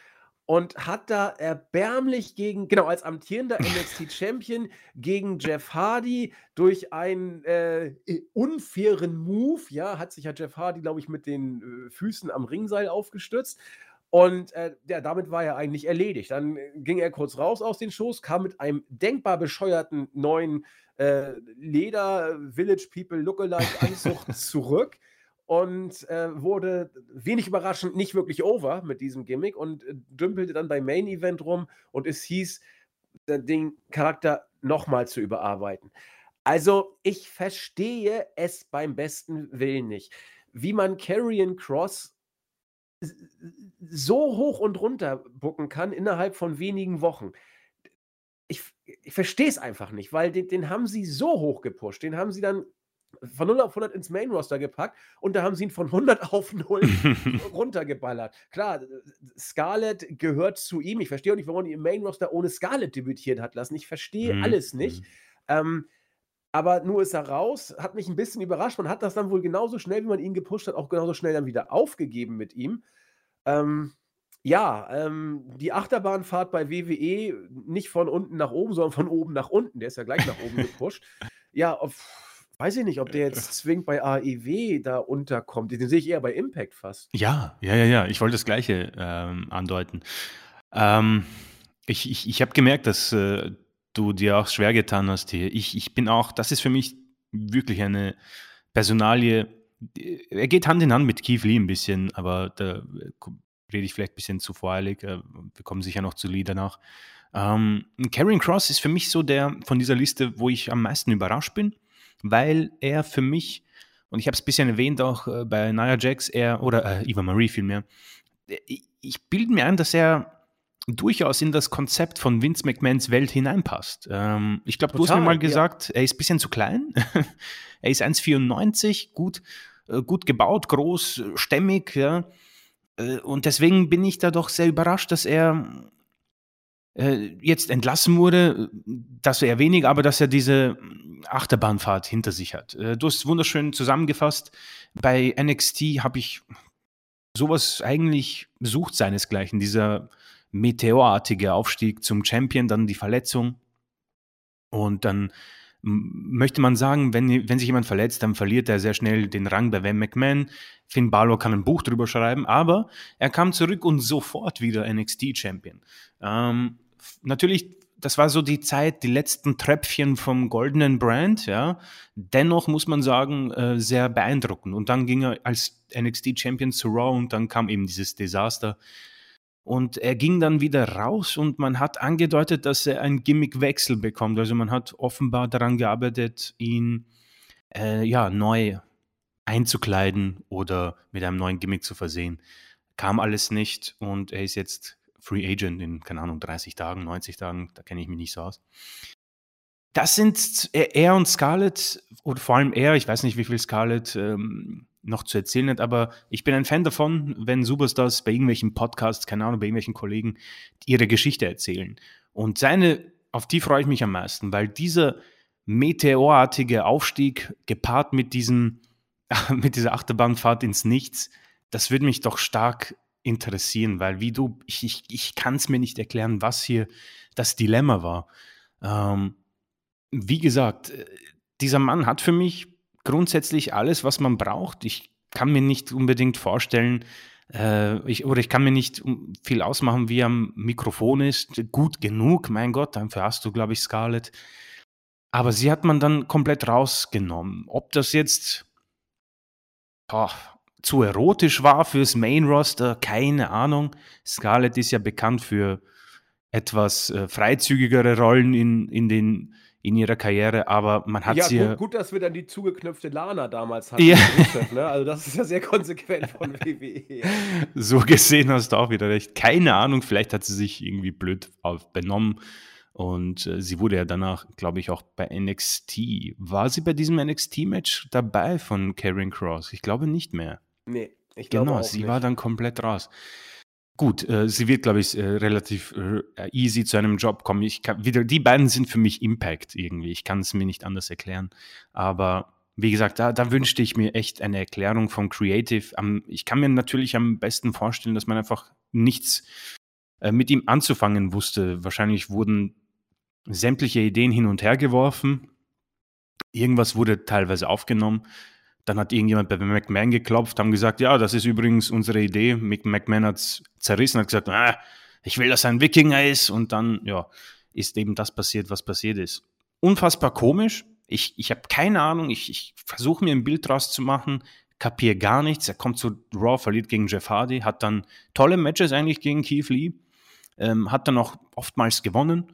und hat da erbärmlich gegen, genau, als amtierender (laughs) NXT Champion gegen Jeff Hardy durch einen äh, unfairen Move, ja, hat sich ja Jeff Hardy, glaube ich, mit den äh, Füßen am Ringseil aufgestützt. Und äh, ja, damit war er eigentlich erledigt. Dann ging er kurz raus aus den Shows, kam mit einem denkbar bescheuerten neuen äh, Leder Village People Lookalike Anzug (laughs) zurück und äh, wurde wenig überraschend nicht wirklich over mit diesem Gimmick und äh, dümpelte dann beim Main Event rum und es hieß, den Charakter nochmal zu überarbeiten. Also ich verstehe es beim besten Willen nicht, wie man Carrion Cross so hoch und runter bucken kann innerhalb von wenigen Wochen. Ich, ich verstehe es einfach nicht, weil den, den haben sie so hoch gepusht, den haben sie dann von 0 auf 100 ins Main Roster gepackt und da haben sie ihn von 100 (laughs) auf 0 (laughs) runtergeballert. Klar, Scarlett gehört zu ihm. Ich verstehe auch nicht, warum er im Main Roster ohne Scarlett debütiert hat lassen. Ich verstehe mhm. alles nicht. Mhm. Ähm, aber nur ist er raus, hat mich ein bisschen überrascht. Man hat das dann wohl genauso schnell, wie man ihn gepusht hat, auch genauso schnell dann wieder aufgegeben mit ihm. Ähm, ja, ähm, die Achterbahnfahrt bei WWE nicht von unten nach oben, sondern von oben nach unten. Der ist ja gleich nach oben gepusht. (laughs) Ja, auf, Weiß ich nicht, ob der jetzt zwingend bei AEW da unterkommt. Den sehe ich eher bei Impact fast. Ja, ja, ja, ja. Ich wollte das Gleiche ähm, andeuten. Ähm, ich ich, ich habe gemerkt, dass äh, du dir auch schwer getan hast hier. Ich, ich bin auch, das ist für mich wirklich eine Personalie. Er geht Hand in Hand mit Keith Lee ein bisschen, aber da rede ich vielleicht ein bisschen zu voreilig. Äh, wir kommen sicher noch zu Lee danach. Ähm, Karrion Cross ist für mich so der von dieser Liste, wo ich am meisten überrascht bin weil er für mich, und ich habe es ein bisschen erwähnt auch äh, bei Nia Jax, er, oder äh, Eva Marie vielmehr, ich bilde mir ein, dass er durchaus in das Konzept von Vince McMahons Welt hineinpasst. Ähm, ich glaube, du hast mir mal gesagt, ja. er ist ein bisschen zu klein. (laughs) er ist 1,94, gut, äh, gut gebaut, groß, stämmig, ja. Äh, und deswegen bin ich da doch sehr überrascht, dass er äh, jetzt entlassen wurde, das wäre wenig, aber dass er diese Achterbahnfahrt hinter sich hat. Äh, du hast wunderschön zusammengefasst. Bei NXT habe ich sowas eigentlich besucht seinesgleichen. Dieser meteorartige Aufstieg zum Champion, dann die Verletzung. Und dann möchte man sagen, wenn, wenn sich jemand verletzt, dann verliert er sehr schnell den Rang bei Van McMahon. Finn Balor kann ein Buch drüber schreiben, aber er kam zurück und sofort wieder NXT-Champion. Ähm, natürlich, das war so die Zeit, die letzten Tröpfchen vom goldenen Brand, ja. Dennoch muss man sagen, äh, sehr beeindruckend. Und dann ging er als NXT-Champion zu Raw und dann kam eben dieses Desaster. Und er ging dann wieder raus und man hat angedeutet, dass er einen Gimmickwechsel bekommt. Also man hat offenbar daran gearbeitet, ihn äh, ja, neu einzukleiden oder mit einem neuen Gimmick zu versehen. Kam alles nicht und er ist jetzt Free Agent in, keine Ahnung, 30 Tagen, 90 Tagen, da kenne ich mich nicht so aus. Das sind er und Scarlett, oder vor allem er, ich weiß nicht, wie viel Scarlett ähm, noch zu erzählen hat, aber ich bin ein Fan davon, wenn Superstars bei irgendwelchen Podcasts, keine Ahnung, bei irgendwelchen Kollegen ihre Geschichte erzählen. Und seine, auf die freue ich mich am meisten, weil dieser meteorartige Aufstieg gepaart mit diesem, (laughs) mit dieser Achterbahnfahrt ins Nichts, das würde mich doch stark interessieren, weil wie du, ich, ich, ich kann es mir nicht erklären, was hier das Dilemma war. Ähm, wie gesagt, äh, dieser Mann hat für mich grundsätzlich alles, was man braucht. Ich kann mir nicht unbedingt vorstellen, Äh, ich, oder ich kann mir nicht viel ausmachen, wie am Mikrofon ist. Gut genug, mein Gott, dafür hast du, glaube ich, Scarlett. Aber sie hat man dann komplett rausgenommen. Ob das jetzt oh, zu erotisch war fürs Main Roster, keine Ahnung. Scarlett ist ja bekannt für etwas äh, freizügigere Rollen in, in, den, in ihrer Karriere, aber man hat ja, sie. Gut, gut, dass wir dann die zugeknöpfte Lana damals hatten. Ja. ne? Also, das ist ja sehr konsequent von (laughs) WWE. So gesehen hast du auch wieder recht. Keine Ahnung, vielleicht hat sie sich irgendwie blöd benommen. Und äh, sie wurde ja danach, glaube ich, auch bei NXT. War sie bei diesem NXT-Match dabei von Karen Cross? Ich glaube nicht mehr. Nee, ich glaube Genau, sie nicht. war dann komplett raus. Gut, äh, sie wird, glaube ich, äh, relativ äh, easy zu einem Job kommen. Ich kann, wieder, die beiden sind für mich Impact irgendwie. Ich kann es mir nicht anders erklären. Aber wie gesagt, da, da, wünschte ich mir echt eine Erklärung vom Creative. Am, ich kann mir natürlich am besten vorstellen, dass man einfach nichts äh, mit ihm anzufangen wusste. Wahrscheinlich wurden sämtliche Ideen hin und her geworfen. Irgendwas wurde teilweise aufgenommen. Dann hat irgendjemand bei McMahon geklopft, haben gesagt, ja, das ist übrigens unsere Idee. Mick McMahon hat es zerrissen, hat gesagt, ah, ich will, dass er ein Wikinger ist. Und dann, ja, ist eben das passiert, was passiert ist. Unfassbar komisch. Ich, ich habe keine Ahnung. Ich, ich versuche mir ein Bild draus zu machen, kapiere gar nichts. Er kommt zu Raw, verliert gegen Jeff Hardy, hat dann tolle Matches eigentlich gegen Keith Lee, ähm, hat dann auch oftmals gewonnen.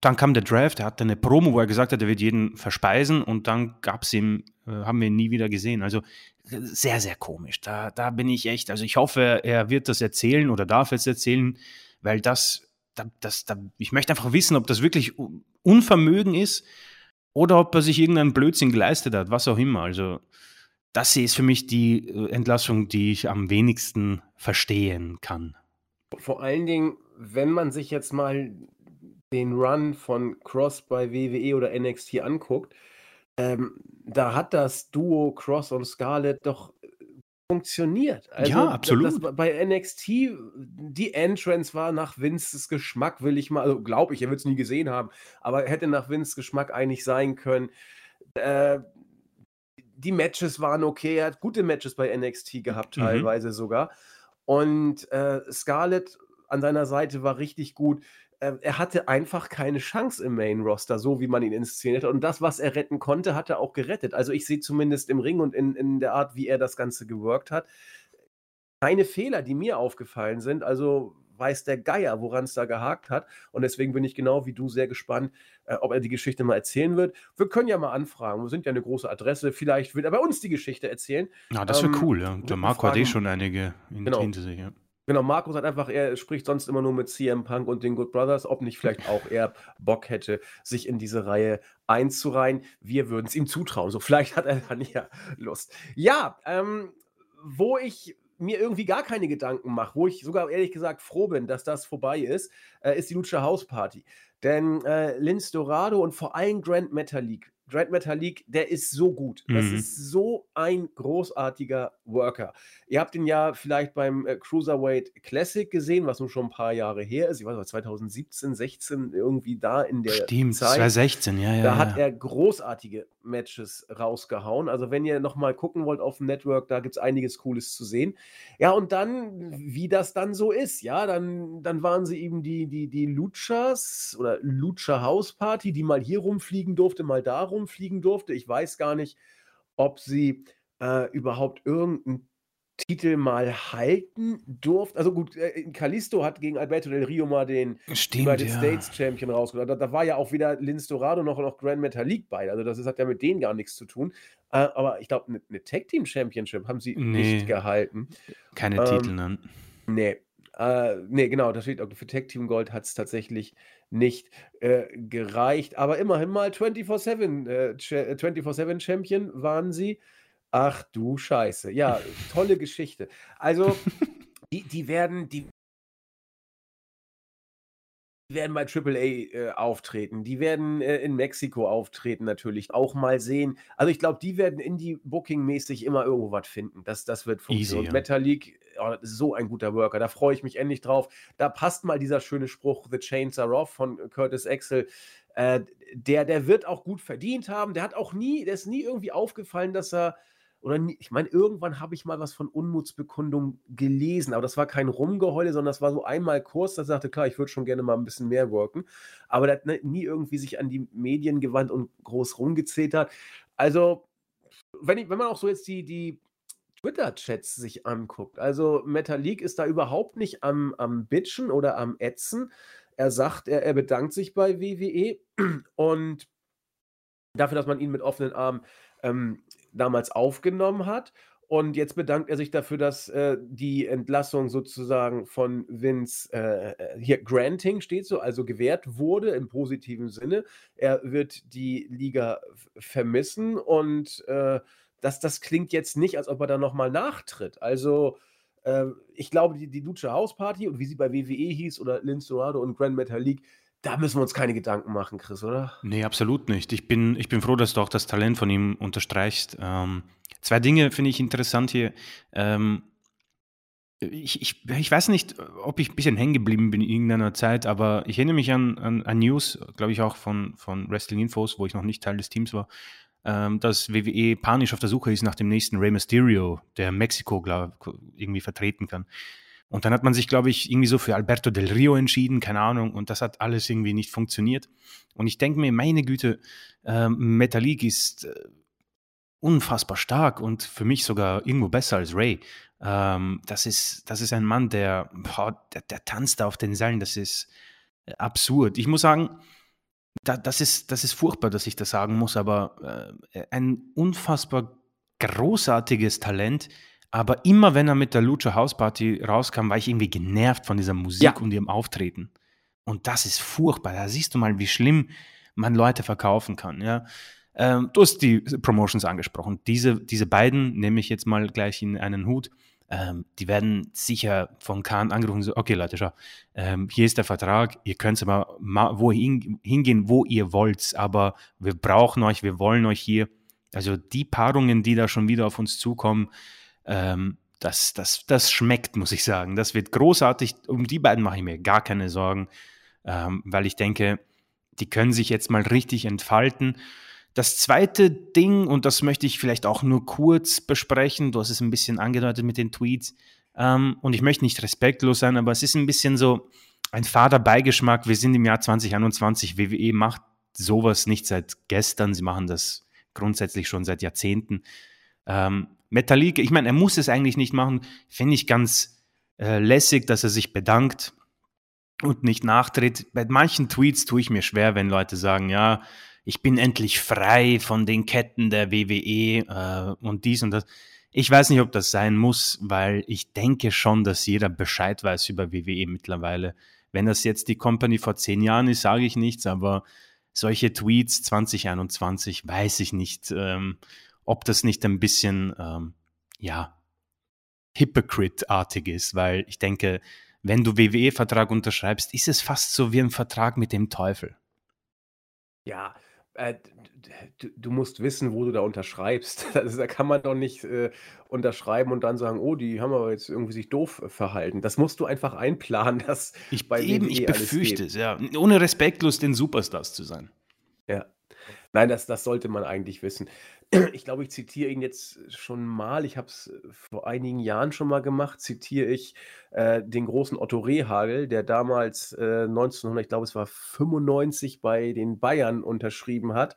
Dann kam der Draft, er hatte eine Promo, wo er gesagt hat, er wird jeden verspeisen und dann gab es ihm, äh, haben wir ihn nie wieder gesehen. Also sehr, sehr komisch. Da, da bin ich echt, also ich hoffe, er wird das erzählen oder darf es erzählen, weil das, da, das, da, ich möchte einfach wissen, ob das wirklich Unvermögen ist oder ob er sich irgendeinen Blödsinn geleistet hat, was auch immer. Also das ist für mich die äh, Entlassung, die ich am wenigsten verstehen kann. Vor allen Dingen, wenn man sich jetzt mal den Run von Cross bei WWE oder NXT anguckt, ähm, da hat das Duo Cross und Scarlett doch äh, funktioniert. Also, ja, absolut. Das, bei NXT, die Entrance war nach Vinces Geschmack, will ich mal, also glaube ich, er wird es nie gesehen haben, aber hätte nach Vinces Geschmack eigentlich sein können. Äh, die Matches waren okay, er hat gute Matches bei NXT gehabt, mhm. teilweise sogar. Und äh, Scarlett an seiner Seite war richtig gut. Ähm, er hatte einfach keine Chance im Main Roster, so wie man ihn inszeniert hat. Und das, was er retten konnte, hat er auch gerettet. Also ich sehe zumindest im Ring und in, in der Art, wie er das Ganze geworkt hat, keine Fehler, die mir aufgefallen sind. Also weiß der Geier, woran es da gehakt hat. Und deswegen bin ich genau wie du sehr gespannt, äh, ob er die Geschichte mal erzählen wird. Wir können ja mal anfragen. Wir sind ja eine große Adresse. Vielleicht wird er bei uns die Geschichte erzählen. Ja, das wäre ähm, cool. Ja. Der Marco hat eh schon einige in genau. hinter sich. Ja. Genau, Markus hat einfach, er spricht sonst immer nur mit CM Punk und den Good Brothers, ob nicht vielleicht auch er Bock hätte, sich in diese Reihe einzureihen. Wir würden es ihm zutrauen. So, vielleicht hat er dann ja Lust. Ja, ähm, wo ich mir irgendwie gar keine Gedanken mache, wo ich sogar ehrlich gesagt froh bin, dass das vorbei ist, äh, ist die Lucha House Party. Denn äh, Linz Dorado und vor allem Grand Metalik Dread Metalik, der ist so gut. Das mhm. ist so ein großartiger Worker. Ihr habt ihn ja vielleicht beim äh, Cruiserweight Classic gesehen, was nun schon ein paar Jahre her ist. Ich weiß nicht, 2017, 16, irgendwie da in der Stimmt, Zeit. 2016, ja, ja. Da ja. hat er großartige Matches rausgehauen. Also, wenn ihr nochmal gucken wollt auf dem Network, da gibt es einiges Cooles zu sehen. Ja, und dann, wie das dann so ist, ja, dann, dann waren sie eben die, die, die Luchas oder Lucha House Party, die mal hier rumfliegen durfte, mal da rumfliegen durfte. Ich weiß gar nicht, ob sie äh, überhaupt irgendeinen Titel mal halten durfte. Also gut, äh, Kalisto hat gegen Alberto Del Rio mal den Stimmt, United ja. States Champion rausgebracht. Da, da, war ja auch wieder Linz Dorado noch, noch Grand Metalik bei. Also das, das hat ja mit denen gar nichts zu tun. Äh, aber ich glaube, eine ne Tag Team Championship haben sie nee, nicht gehalten. Keine ähm, Titel, nein. Nee. Äh, nee, genau, das steht auch für Tag Team Gold hat es tatsächlich nicht äh, gereicht. Aber immerhin mal 24-7 äh, 24 Champion waren sie. Ach du Scheiße. Ja, tolle Geschichte. Also, (laughs) die, die werden, die werden bei AAA äh, auftreten. Die werden äh, in Mexiko auftreten, natürlich. Auch mal sehen. Also, ich glaube, die werden Indie-Booking-mäßig immer irgendwo was finden. Das, das wird funktionieren. Easy, ja. Metallic, oh, das ist so ein guter Worker. Da freue ich mich endlich drauf. Da passt mal dieser schöne Spruch: The Chains are off von Curtis Axel. Äh, der, der wird auch gut verdient haben. Der hat auch nie, der ist nie irgendwie aufgefallen, dass er oder nie, ich meine, irgendwann habe ich mal was von Unmutsbekundung gelesen, aber das war kein Rumgeheule, sondern das war so einmal kurz, da sagte, klar, ich würde schon gerne mal ein bisschen mehr worken, aber der hat ne, nie irgendwie sich an die Medien gewandt und groß rumgezählt hat. Also, wenn, ich, wenn man auch so jetzt die, die Twitter-Chats sich anguckt, also Metalik ist da überhaupt nicht am, am Bitchen oder am Ätzen. Er sagt, er, er bedankt sich bei WWE (clears throat) und dafür, dass man ihn mit offenen Armen ähm, damals aufgenommen hat. Und jetzt bedankt er sich dafür, dass äh, die Entlassung sozusagen von Vince äh, äh hier granting steht so, also gewährt wurde im positiven Sinne. Er wird die Liga vermissen und äh, das, das klingt jetzt nicht, als ob er da nochmal nachtritt. Also äh, ich glaube, die, die Lucha House Party und wie sie bei WWE hieß oder Lince Dorado und Grand Metal League, da müssen wir uns keine Gedanken machen, Chris, oder? Nee, absolut nicht. Ich bin, ich bin froh, dass du auch das Talent von ihm unterstreichst. Ähm, zwei Dinge finde ich interessant hier. Ähm, ich, ich, ich weiß nicht, ob ich ein bisschen hängen geblieben bin in irgendeiner Zeit, aber ich erinnere mich an, an, an News, glaube ich auch von, von Wrestling Infos, wo ich noch nicht Teil des Teams war, ähm, dass WWE panisch auf der Suche ist nach dem nächsten Rey Mysterio, der Mexiko glaub, irgendwie vertreten kann. Und dann hat man sich, glaube ich, irgendwie so für Alberto del Rio entschieden, keine Ahnung, und das hat alles irgendwie nicht funktioniert. Und ich denke mir, meine Güte, äh, Metalik ist äh, unfassbar stark und für mich sogar irgendwo besser als Ray. Ähm, das, ist, das ist ein Mann, der, boah, der, der tanzt da auf den Seilen, das ist äh, absurd. Ich muss sagen, da, das, ist, das ist furchtbar, dass ich das sagen muss, aber äh, ein unfassbar großartiges Talent, aber immer wenn er mit der Lucha House Party rauskam, war ich irgendwie genervt von dieser Musik ja. und ihrem Auftreten. Und das ist furchtbar. Da siehst du mal, wie schlimm man Leute verkaufen kann. Ja. Ähm, du hast die Promotions angesprochen. Diese, diese beiden nehme ich jetzt mal gleich in einen Hut. Ähm, die werden sicher von Kahn angerufen, so, okay Leute, schau, ähm, hier ist der Vertrag, ihr könnt aber wohin hingehen, wo ihr wollt, aber wir brauchen euch, wir wollen euch hier. Also die Paarungen, die da schon wieder auf uns zukommen, ähm, das, das, das schmeckt, muss ich sagen. Das wird großartig. Um die beiden mache ich mir gar keine Sorgen, ähm, weil ich denke, die können sich jetzt mal richtig entfalten. Das zweite Ding, und das möchte ich vielleicht auch nur kurz besprechen, du hast es ein bisschen angedeutet mit den Tweets, ähm, und ich möchte nicht respektlos sein, aber es ist ein bisschen so ein fader Beigeschmack. Wir sind im Jahr 2021, WWE macht sowas nicht seit gestern, sie machen das grundsätzlich schon seit Jahrzehnten. Ähm, Metallica, ich meine, er muss es eigentlich nicht machen, finde ich ganz äh, lässig, dass er sich bedankt und nicht nachtritt. Bei manchen Tweets tue ich mir schwer, wenn Leute sagen, ja, ich bin endlich frei von den Ketten der WWE äh, und dies und das. Ich weiß nicht, ob das sein muss, weil ich denke schon, dass jeder Bescheid weiß über WWE mittlerweile. Wenn das jetzt die Company vor zehn Jahren ist, sage ich nichts, aber solche Tweets 2021 weiß ich nicht. Ähm, ob das nicht ein bisschen, ähm, ja, Hypocrite-artig ist, weil ich denke, wenn du WWE-Vertrag unterschreibst, ist es fast so wie ein Vertrag mit dem Teufel. Ja, äh, du, du, musst wissen, wo du da unterschreibst. (laughs) Also, da kann man doch nicht äh, unterschreiben und dann sagen, oh, die haben aber jetzt irgendwie sich doof verhalten. Das musst du einfach einplanen, (laughs) dass ich bei eben, WWE ich befürchte es, ja. Ohne respektlos den Superstars zu sein. Ja. Nein, das, das sollte man eigentlich wissen. (clears throat) Ich glaube, ich zitiere ihn jetzt schon mal. Ich habe es vor einigen Jahren schon mal gemacht. Zitiere ich äh, den großen Otto Rehagel, der damals äh, 1900, ich glaube, es war 95 bei den Bayern unterschrieben hat.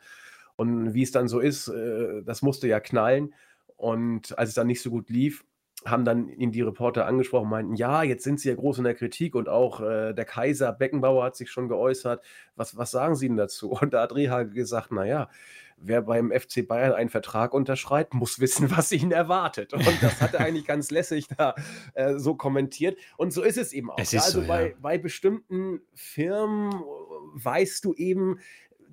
Und wie es dann so ist, äh, das musste ja knallen. Und als es dann nicht so gut lief, haben dann ihn die Reporter angesprochen, meinten, ja, jetzt sind sie ja groß in der Kritik und auch äh, der Kaiser Beckenbauer hat sich schon geäußert. Was, was sagen Sie denn dazu? (laughs) Und da hat Rehagel gesagt, naja, wer beim FC Bayern einen Vertrag unterschreibt, muss wissen, (laughs) was ihn erwartet. Und das hat er eigentlich ganz lässig da äh, so kommentiert. Und so ist es eben auch. Es ja, also so, bei, ja. bei bestimmten Firmen äh, weißt du eben,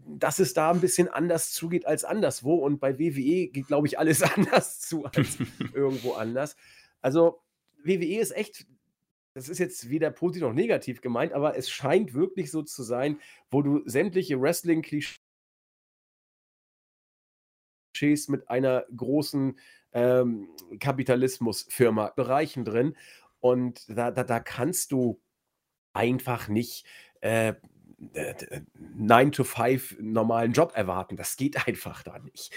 dass es da ein bisschen anders zugeht als anderswo. Und bei WWE geht, glaube ich, alles (laughs) anders zu als irgendwo anders. Also WWE ist echt das ist jetzt weder positiv noch negativ gemeint, aber es scheint wirklich so zu sein, wo du sämtliche Wrestling-Klischees Klischees mit einer großen ähm, Kapitalismusfirma Bereichen drin. Und da, da, da kannst du einfach nicht äh, 9 to 5 normalen Job erwarten. Das geht (laughs) einfach da nicht.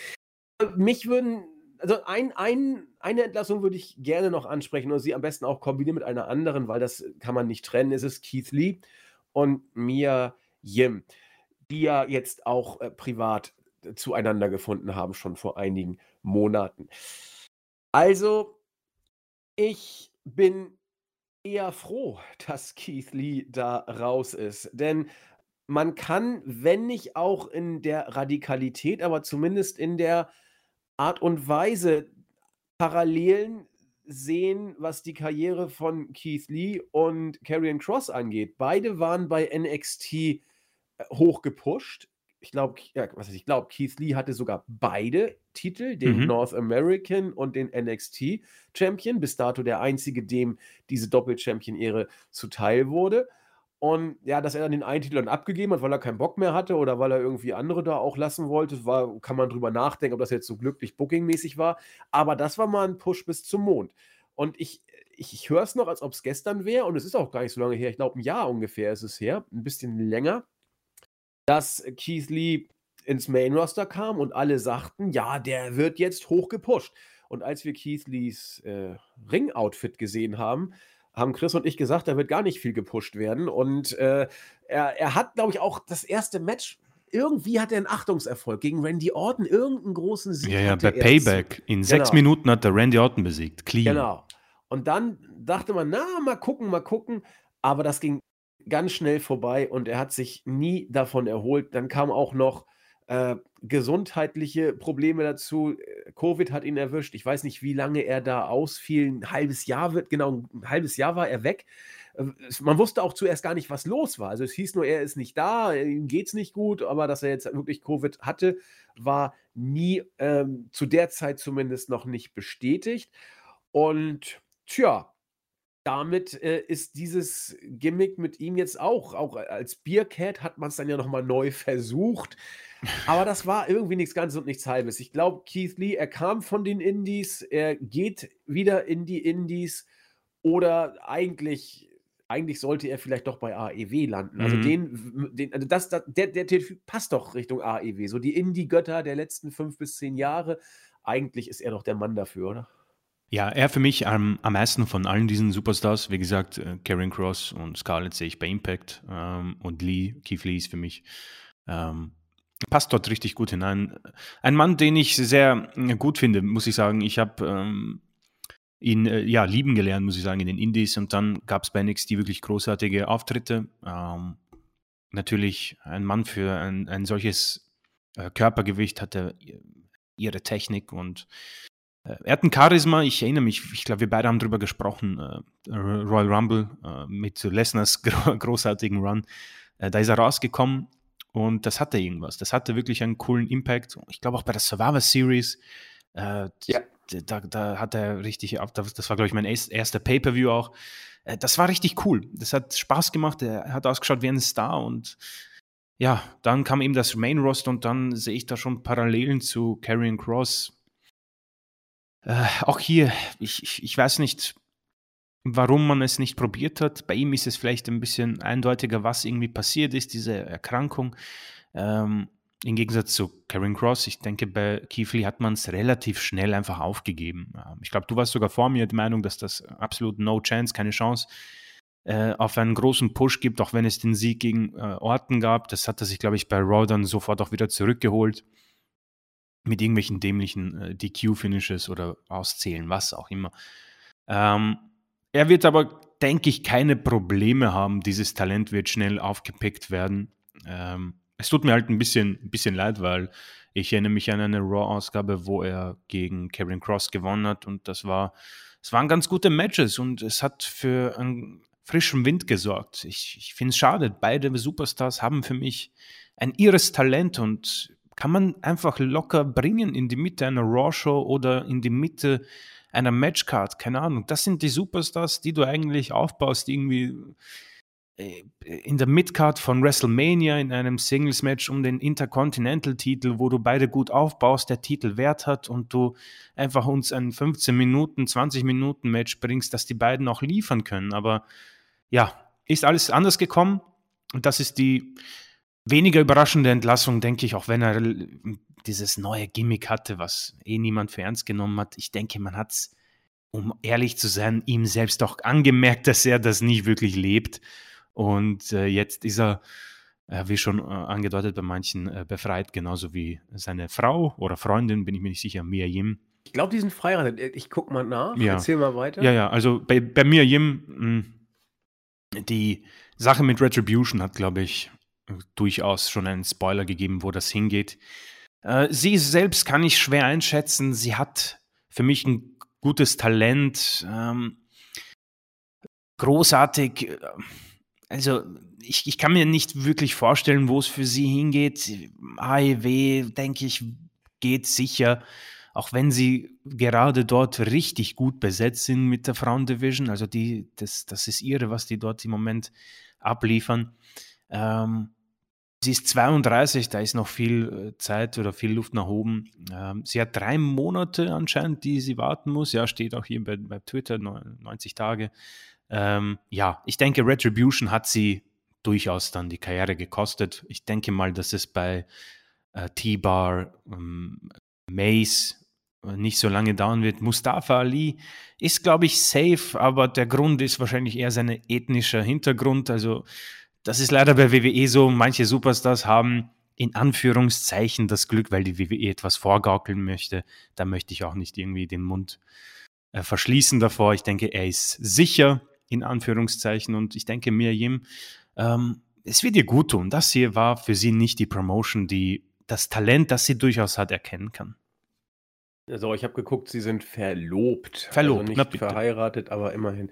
Mich würden also ein, ein, eine Entlassung würde ich gerne noch ansprechen und sie am besten auch kombinieren mit einer anderen, weil das kann man nicht trennen. Es ist Keith Lee und Mia Yim, die ja jetzt auch äh, privat zueinander gefunden haben, schon vor einigen Monaten. Also, ich bin eher froh, (laughs) dass Keith Lee da raus ist, denn man kann, wenn nicht auch in der Radikalität, aber zumindest in der Art und Weise Parallelen sehen, was die Karriere von Keith Lee und Karrion Cross angeht. Beide waren bei NXT äh, hochgepusht ich glaube, ja, was ich glaube, Keith Lee hatte sogar beide Titel, den mhm. North American und den NXT Champion. Bis dato der einzige, dem diese Doppel-Champion-Ehre zuteil wurde. Und ja, dass er dann den einen Titel dann abgegeben hat, weil er keinen Bock mehr hatte oder weil er irgendwie andere da auch lassen wollte, war, kann man drüber nachdenken, ob das jetzt so glücklich bookingmäßig war. Aber das war mal ein Push bis zum Mond. Und ich, ich, ich höre es noch, als ob es gestern wäre. Und es ist auch gar nicht so lange her. Ich glaube, ein Jahr ungefähr ist es her. Ein bisschen länger dass Keith Lee ins Main Roster kam und alle sagten, ja, der wird jetzt hoch gepusht. Und als wir Keith Lees äh, Ring-Outfit gesehen haben, haben Chris und ich gesagt, da wird gar nicht viel gepusht werden. Und äh, er, er hat, glaube ich, auch das erste Match irgendwie hat er einen Achtungserfolg gegen Randy Orton, irgendeinen großen Sieg. Ja, ja, bei Payback. In genau. sechs Minuten hat er Randy Orton besiegt. Clean. Genau. Und dann dachte man, na, mal gucken, mal gucken. Aber das ging ganz schnell vorbei und er hat sich nie davon erholt. Dann kam auch noch äh, gesundheitliche Probleme dazu. Äh, Covid hat ihn erwischt. Ich weiß nicht, wie lange er da ausfiel. Ein halbes Jahr wird, genau, ein halbes Jahr war er weg. Äh, man wusste auch zuerst gar nicht, was los war. Also es hieß nur, er ist nicht da, ihm geht es nicht gut, aber dass er jetzt wirklich Covid hatte, war nie ähm, zu der Zeit zumindest noch nicht bestätigt. Und tja, damit äh, ist dieses Gimmick mit ihm jetzt auch, auch als Beercat hat man es dann ja nochmal neu versucht. Aber das war irgendwie nichts Ganzes und nichts Halbes. Ich glaube, Keith Lee, er kam von den Indies, er geht wieder in die Indies oder eigentlich, eigentlich sollte er vielleicht doch bei AEW landen. Also mhm. den, den, also das, das der, der, der passt doch Richtung AEW. So die Indie-Götter der letzten fünf bis zehn Jahre. Eigentlich ist er doch der Mann dafür, oder? Ja, er für mich am, am meisten von allen diesen Superstars. Wie gesagt, äh, Karen Cross und Scarlett sehe ich bei Impact ähm, und Lee, Keith Lee ist für mich, ähm, passt dort richtig gut hinein. Ein Mann, den ich sehr äh, gut finde, muss ich sagen. Ich habe ähm, ihn äh, ja lieben gelernt, muss ich sagen, in den Indies und dann gab es bei NXT wirklich großartige Auftritte. Ähm, natürlich ein Mann für ein, ein solches äh, Körpergewicht hatte ihre Technik und äh, er hat ein Charisma, ich erinnere mich, ich glaube, wir beide haben darüber gesprochen, äh, Royal Rumble äh, mit Lesners (laughs) großartigen Run. Da ist er rausgekommen und das hatte irgendwas. Das hatte wirklich einen coolen Impact. Ich glaube auch bei der Survivor Series, äh, ja. da, da hat er richtig, das war, glaube ich, mein erster Pay-Per-View auch. Äh, das war richtig cool. Das hat Spaß gemacht. Er hat ausgeschaut wie ein Star und ja, dann kam eben das Main Roster und dann sehe ich da schon Parallelen zu Karrion Cross äh, auch hier, ich, ich, ich weiß nicht, warum man es nicht probiert hat. Bei ihm ist es vielleicht ein bisschen eindeutiger, was irgendwie passiert ist, diese Erkrankung. Ähm, Im Gegensatz zu Karen Cross, ich denke, bei Keith hat man es relativ schnell einfach aufgegeben. Ähm, ich glaube, du warst sogar vor mir der Meinung, dass das absolut no chance, keine Chance äh, auf einen großen Push gibt, auch wenn es den Sieg gegen äh, Orten gab. Das hat er sich, glaube ich, bei Raw dann sofort auch wieder zurückgeholt mit irgendwelchen dämlichen äh, DQ-Finishes oder Auszählen, was auch immer. Ähm, er wird aber, denke ich, keine Probleme haben. Dieses Talent wird schnell aufgepickt werden. Ähm, es tut mir halt ein bisschen, ein bisschen leid, weil ich erinnere mich an eine Raw-Ausgabe, wo er gegen Kevin Cross gewonnen hat und das war, es waren ganz gute Matches und es hat für einen frischen Wind gesorgt. Ich, ich finde es schade. Beide Superstars haben für mich ein irres Talent und kann man einfach locker bringen in die Mitte einer Raw-Show oder in die Mitte einer Matchcard. Keine Ahnung. Das sind die Superstars, die du eigentlich aufbaust, irgendwie äh, in der Midcard von WrestleMania in einem Singles-Match um den Intercontinental-Titel, wo du beide gut aufbaust, der Titel Wert hat und du einfach uns ein 15 Minuten, 20 Minuten Match bringst, dass die beiden auch liefern können. Aber ja, ist alles anders gekommen und das ist die weniger überraschende Entlassung, denke ich, auch wenn er dieses neue Gimmick hatte, was eh niemand für ernst genommen hat. Ich denke, man hat es, um ehrlich zu sein, ihm selbst auch angemerkt, (laughs) dass er das nicht wirklich lebt. Und äh, jetzt ist er, äh, wie schon äh, angedeutet, bei manchen äh, befreit, genauso wie seine Frau oder Freundin, bin ich mir nicht sicher, Mia Yim. Ich glaube, die sind verheiratet. Ich gucke mal nach. Ja. Erzähl mal weiter. Ja, ja, also bei, bei Mia Yim, mh, die Sache mit Retribution hat, glaube ich, durchaus schon einen Spoiler gegeben, wo das hingeht. Äh, sie selbst kann ich schwer einschätzen. Sie hat für mich ein gutes Talent, ähm, großartig. Äh, also ich, ich kann mir nicht wirklich vorstellen, wo es für sie hingeht. AEW, denke ich, geht sicher, auch wenn sie gerade dort richtig gut besetzt sind mit der Frauendivision. Also die, das, das ist ihre, was die dort im Moment abliefern. Ähm, Sie ist 32, da ist noch viel äh, Zeit oder viel Luft nach oben. Ähm, sie hat drei Monate anscheinend, die sie warten muss. Ja, steht auch hier bei, bei Twitter, 90 Tage. Ähm, ja, ich denke, Retribution hat sie durchaus dann die Karriere gekostet. Ich denke mal, dass es bei äh, T-Bar, ähm, Mace äh, nicht so lange dauern wird. Mustafa Ali ist, glaube ich, safe, aber der Grund ist wahrscheinlich eher sein ethnischer Hintergrund. Also das ist leider bei WWE so. Manche Superstars haben in Anführungszeichen das Glück, weil die WWE etwas vorgaukeln möchte. Da möchte ich auch nicht irgendwie den Mund äh, verschließen davor. Ich denke, er ist sicher in Anführungszeichen und ich denke, Miriam, ähm, es wird ihr gut tun. Das hier war für sie nicht die Promotion, die das Talent, das sie durchaus hat, erkennen kann. Also ich habe geguckt, sie sind verlobt. Verlobt, also nicht verheiratet, aber immerhin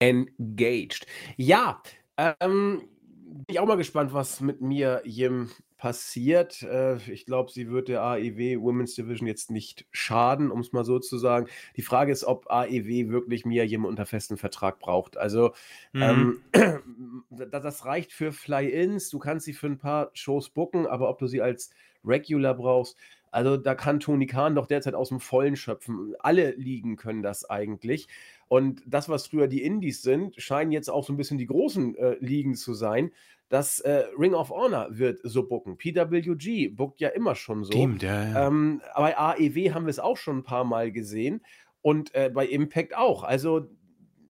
engaged. Ja, ähm, bin ich auch mal gespannt, was mit mir Jim passiert. Äh, ich glaube, sie wird der AEW Women's Division jetzt nicht schaden, um es mal so zu sagen. Die Frage ist, ob AEW wirklich Mia Jim unter festen Vertrag braucht. Also, mhm. (clears throat) ähm, das reicht für Fly-Ins. Du kannst sie für ein paar Shows booken, aber ob du sie als Regular brauchst, also da kann Tony Khan doch derzeit aus dem Vollen schöpfen. Alle Ligen können das eigentlich. Und das, was früher die Indies sind, scheinen jetzt auch so ein bisschen die großen äh, Ligen zu sein. Das äh, Ring of Honor wird so bucken. PWG buckt ja immer schon so. Stimmt, ja, ja. Ähm, bei AEW haben wir es auch schon ein paar Mal gesehen und äh, bei Impact auch. Also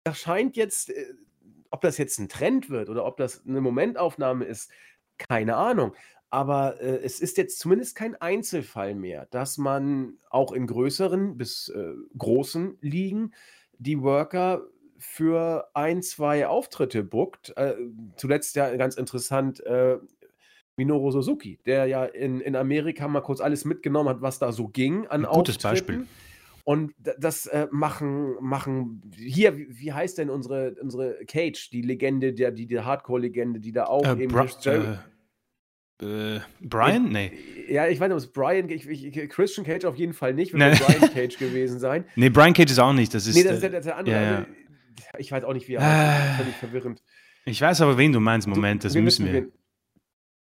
das scheint jetzt, äh, ob das jetzt ein Trend wird oder ob das eine Momentaufnahme ist, keine Ahnung. Aber äh, es ist jetzt zumindest kein Einzelfall mehr, dass man auch in größeren bis äh, großen Ligen die Worker für ein, zwei Auftritte bookt. Äh, zuletzt ja ganz interessant, äh, Minoru Suzuki, der ja in, in Amerika mal kurz alles mitgenommen hat, was da so ging an Ein gutes Beispiel. Und das äh, machen, machen hier, wie, wie, heißt denn unsere, unsere Cage, die Legende, der, die, die Hardcore-Legende, die da auch äh, eben. Bra äh, Brian? Nee. Ja, ich weiß nicht, ob es Brian, ich, ich, Christian Cage auf jeden Fall nicht, wird nee. Brian Cage gewesen sein. (laughs) Nee, Brian Cage ist auch nicht. Das ist, nee, das ist der, der andere. Ja, ja. Ich weiß auch nicht, wie er heißt. Völlig verwirrend. Ich weiß aber, wen du meinst. Moment, das wir müssen wir. wir.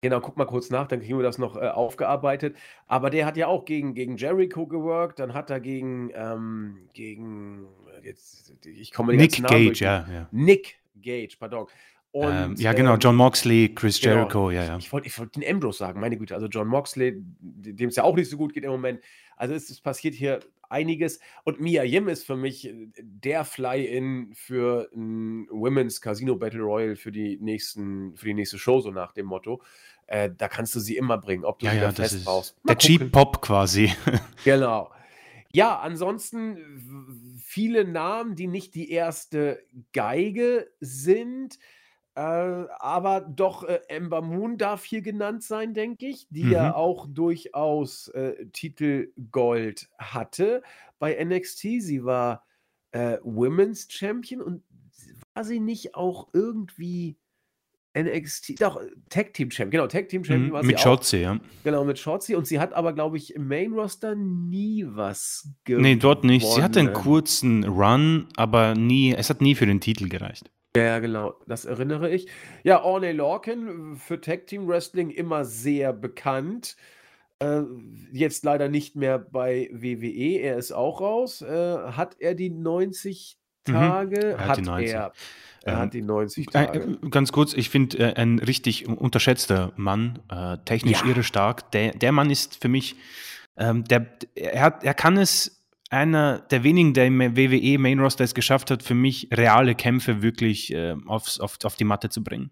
Genau, guck mal kurz nach, dann kriegen wir das noch äh, aufgearbeitet. Aber der hat ja auch gegen, gegen Jericho geworkt, dann hat er gegen, ähm, gegen jetzt, ich komme Nick Gage, ja, ja. Nick Gage, pardon. Und, ähm, ja, genau, ähm, John Moxley, Chris genau, Jericho, ja, ja. Ich wollte ich wollt den Ambrose sagen, meine Güte. Also John Moxley, dem es ja auch nicht so gut geht im Moment. Also es, es passiert hier einiges. Und Mia Yim ist für mich äh, der Fly-In für ein Women's Casino Battle Royale für die, nächsten, für die nächste Show, so nach dem Motto. Äh, da kannst du sie immer bringen, ob du ja, sie ja, fest brauchst. Mal der gucken. Cheap Pop quasi. (laughs) genau. Ja, ansonsten viele Namen, die nicht die erste Geige sind. Äh, aber doch, äh, Ember Moon darf hier genannt sein, denke ich, die mhm. ja auch durchaus äh, Titel Gold hatte bei NXT. Sie war äh, Women's Champion und war sie nicht auch irgendwie NXT, doch, Tag Team Champion, genau, Tag Team Champion mhm, war sie Mit Shotzi, ja. Genau, mit Shotzi und sie hat aber, glaube ich, im Main Roster nie was gewonnen. Nee, dort nicht. Sie hatte einen kurzen Run, aber nie, es hat nie für den Titel gereicht. Ja, genau, das erinnere ich. Ja, Orney Lorcan für Tag Team Wrestling immer sehr bekannt. Äh, jetzt leider nicht mehr bei WWE, er ist auch raus. Äh, hat er die 90 Tage Er hat hat die 90. er. Er Ähm, hat die 90 Äh, Tage. äh, Ganz kurz, ich finde äh, ein richtig unterschätzter Mann, äh, technisch Ja. irre stark. Der, der Mann ist für mich, ähm, der, er, hat, er kann es, einer der wenigen, der im WWE Main Roster es geschafft hat, für mich reale Kämpfe wirklich äh, aufs, auf, auf die Matte zu bringen.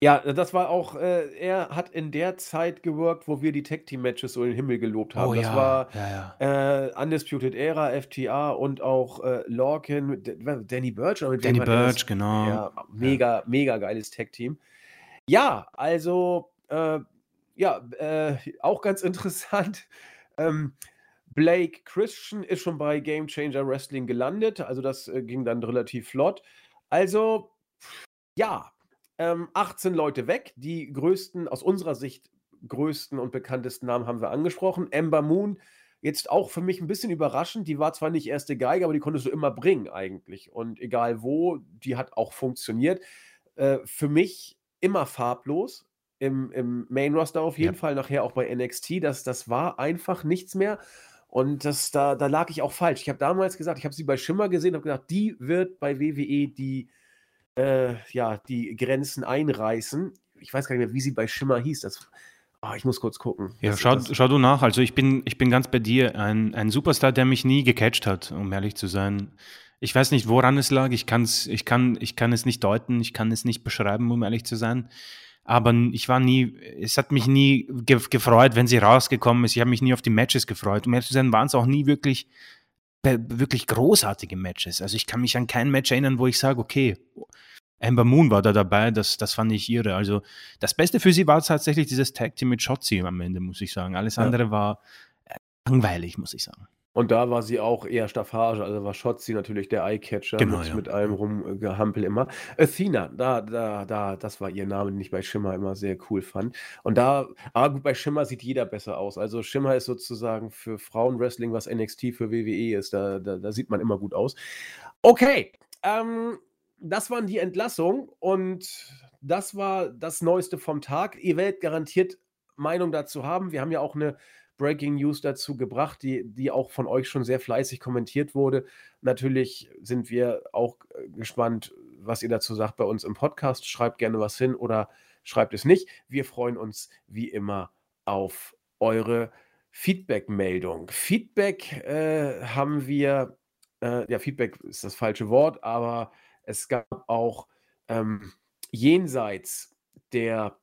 Ja, das war auch, äh, er hat in der Zeit gewirkt, wo wir die Tag Team Matches so in den Himmel gelobt haben. das war ja, ja. äh, Undisputed Era, FTA und auch äh, Lorcan, Danny Burch. oder mit Danny Burch, genau. Ja, mega, mega geiles Tag-Team. Ja, also, äh, ja, äh, auch ganz (laughs) interessant. Ähm, Blake Christian ist schon bei Game Changer Wrestling gelandet. Also, das äh, ging dann relativ flott. Also, ja, ähm, 18 Leute weg. Die größten, aus unserer Sicht größten und bekanntesten Namen haben wir angesprochen. Ember Moon, jetzt auch für mich ein bisschen überraschend. Die war zwar nicht erste Geige, aber die konntest du immer bringen eigentlich. Und egal wo, die hat auch funktioniert. Äh, für mich immer farblos. Im, im Main Roster auf jeden Ja. Fall, nachher auch bei NXT. Das, das war einfach nichts mehr. Und das, da, da lag ich auch falsch. Ich habe damals gesagt, ich habe sie bei Schimmer gesehen, habe gedacht, die wird bei WWE die, äh, ja, die Grenzen einreißen. Ich weiß gar nicht mehr, wie sie bei Schimmer hieß. Das, ah, ich muss kurz gucken. Ja, schau, das, schau du nach. Also ich bin, ich bin ganz bei dir. Ein, ein Superstar, der mich nie gecatcht hat, um ehrlich zu sein. Ich weiß nicht, woran es lag. Ich, kann's, ich, kann, ich kann es nicht deuten, ich kann es nicht beschreiben, um ehrlich zu sein. Aber ich war nie, es hat mich nie ge gefreut, wenn sie rausgekommen ist. Ich habe mich nie auf die Matches gefreut. Um ehrlich zu sein, waren es auch nie wirklich, wirklich großartige Matches. Also ich kann mich an kein Match erinnern, wo ich sage, okay, Amber Moon war da dabei, das, das fand ich irre. Also das Beste für sie war tatsächlich dieses Tag Team mit Shotzi am Ende, muss ich sagen. Alles Ja. andere war äh, langweilig, muss ich sagen. Und da war sie auch eher Staffage, also war Shotzi natürlich der Eyecatcher Genau, mit, ja. mit allem rumgehampel immer. Athena, da, da, da, das war ihr Name, den ich bei Schimmer immer sehr cool fand. Und da, aber gut, bei Schimmer sieht jeder besser aus. Also Schimmer ist sozusagen für Frauenwrestling, was NXT für WWE ist, da, da, da sieht man immer gut aus. Okay, ähm, das waren die Entlassungen und das war das Neueste vom Tag. Ihr werdet garantiert Meinung dazu haben. Wir haben ja auch eine Breaking News dazu gebracht, die, die auch von euch schon sehr fleißig kommentiert wurde. Natürlich sind wir auch äh, gespannt, was ihr dazu sagt bei uns im Podcast. Schreibt gerne was hin oder schreibt es nicht. Wir freuen uns wie immer auf eure Feedback-Meldung. Feedback äh, haben wir, äh, ja, Feedback ist das falsche Wort, aber es gab auch ähm, jenseits der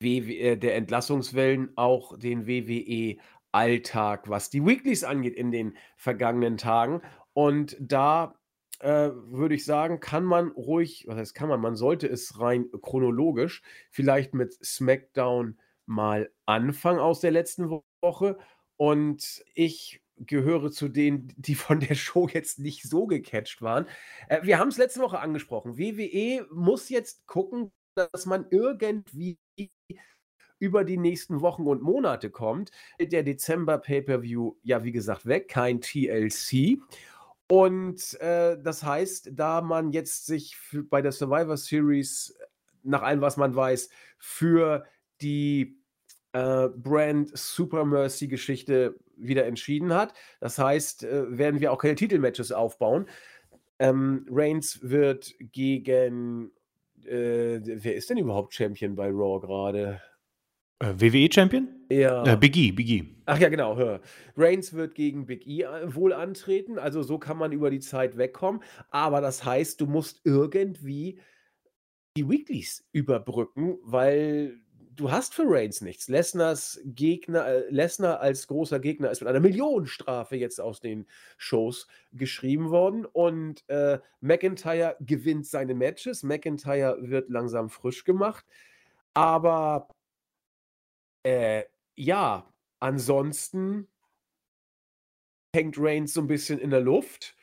WW, äh, der Entlassungswellen auch den WWE-Alltag, was die Weeklies angeht in den vergangenen Tagen. Und da äh, würde ich sagen, kann man ruhig, was heißt kann man, man sollte es rein chronologisch vielleicht mit SmackDown mal anfangen aus der letzten Wo- Woche. Und ich gehöre zu denen, die von der Show (laughs) jetzt nicht so gecatcht waren. Äh, wir haben es letzte Woche angesprochen. WWE muss jetzt gucken, dass man irgendwie über die nächsten Wochen und Monate kommt. Der Dezember Pay-per-View, ja, wie gesagt, weg, kein TLC. Und äh, das heißt, da man jetzt sich für, bei der Survivor Series, nach allem, was man weiß, für die äh, Brand Super Mercy Geschichte wieder entschieden hat. Das heißt, äh, werden wir auch keine Titelmatches aufbauen. Ähm, Reigns wird gegen. Äh, wer ist denn überhaupt Champion bei Raw gerade? Äh, WWE-Champion? Ja. Äh, Big E, Big E. Ach ja, genau. Hör. Reigns wird gegen Big E äh, wohl antreten. Also so kann man über die Zeit wegkommen. Aber das heißt, du musst irgendwie die Weeklies überbrücken, weil du hast für Reigns nichts. Lesners Gegner, äh, Lesnar als großer Gegner ist mit einer Millionenstrafe jetzt aus den Shows geschrieben worden und äh, McIntyre gewinnt seine Matches. McIntyre wird langsam frisch gemacht, aber äh, ja, ansonsten hängt Reigns so ein bisschen in der Luft.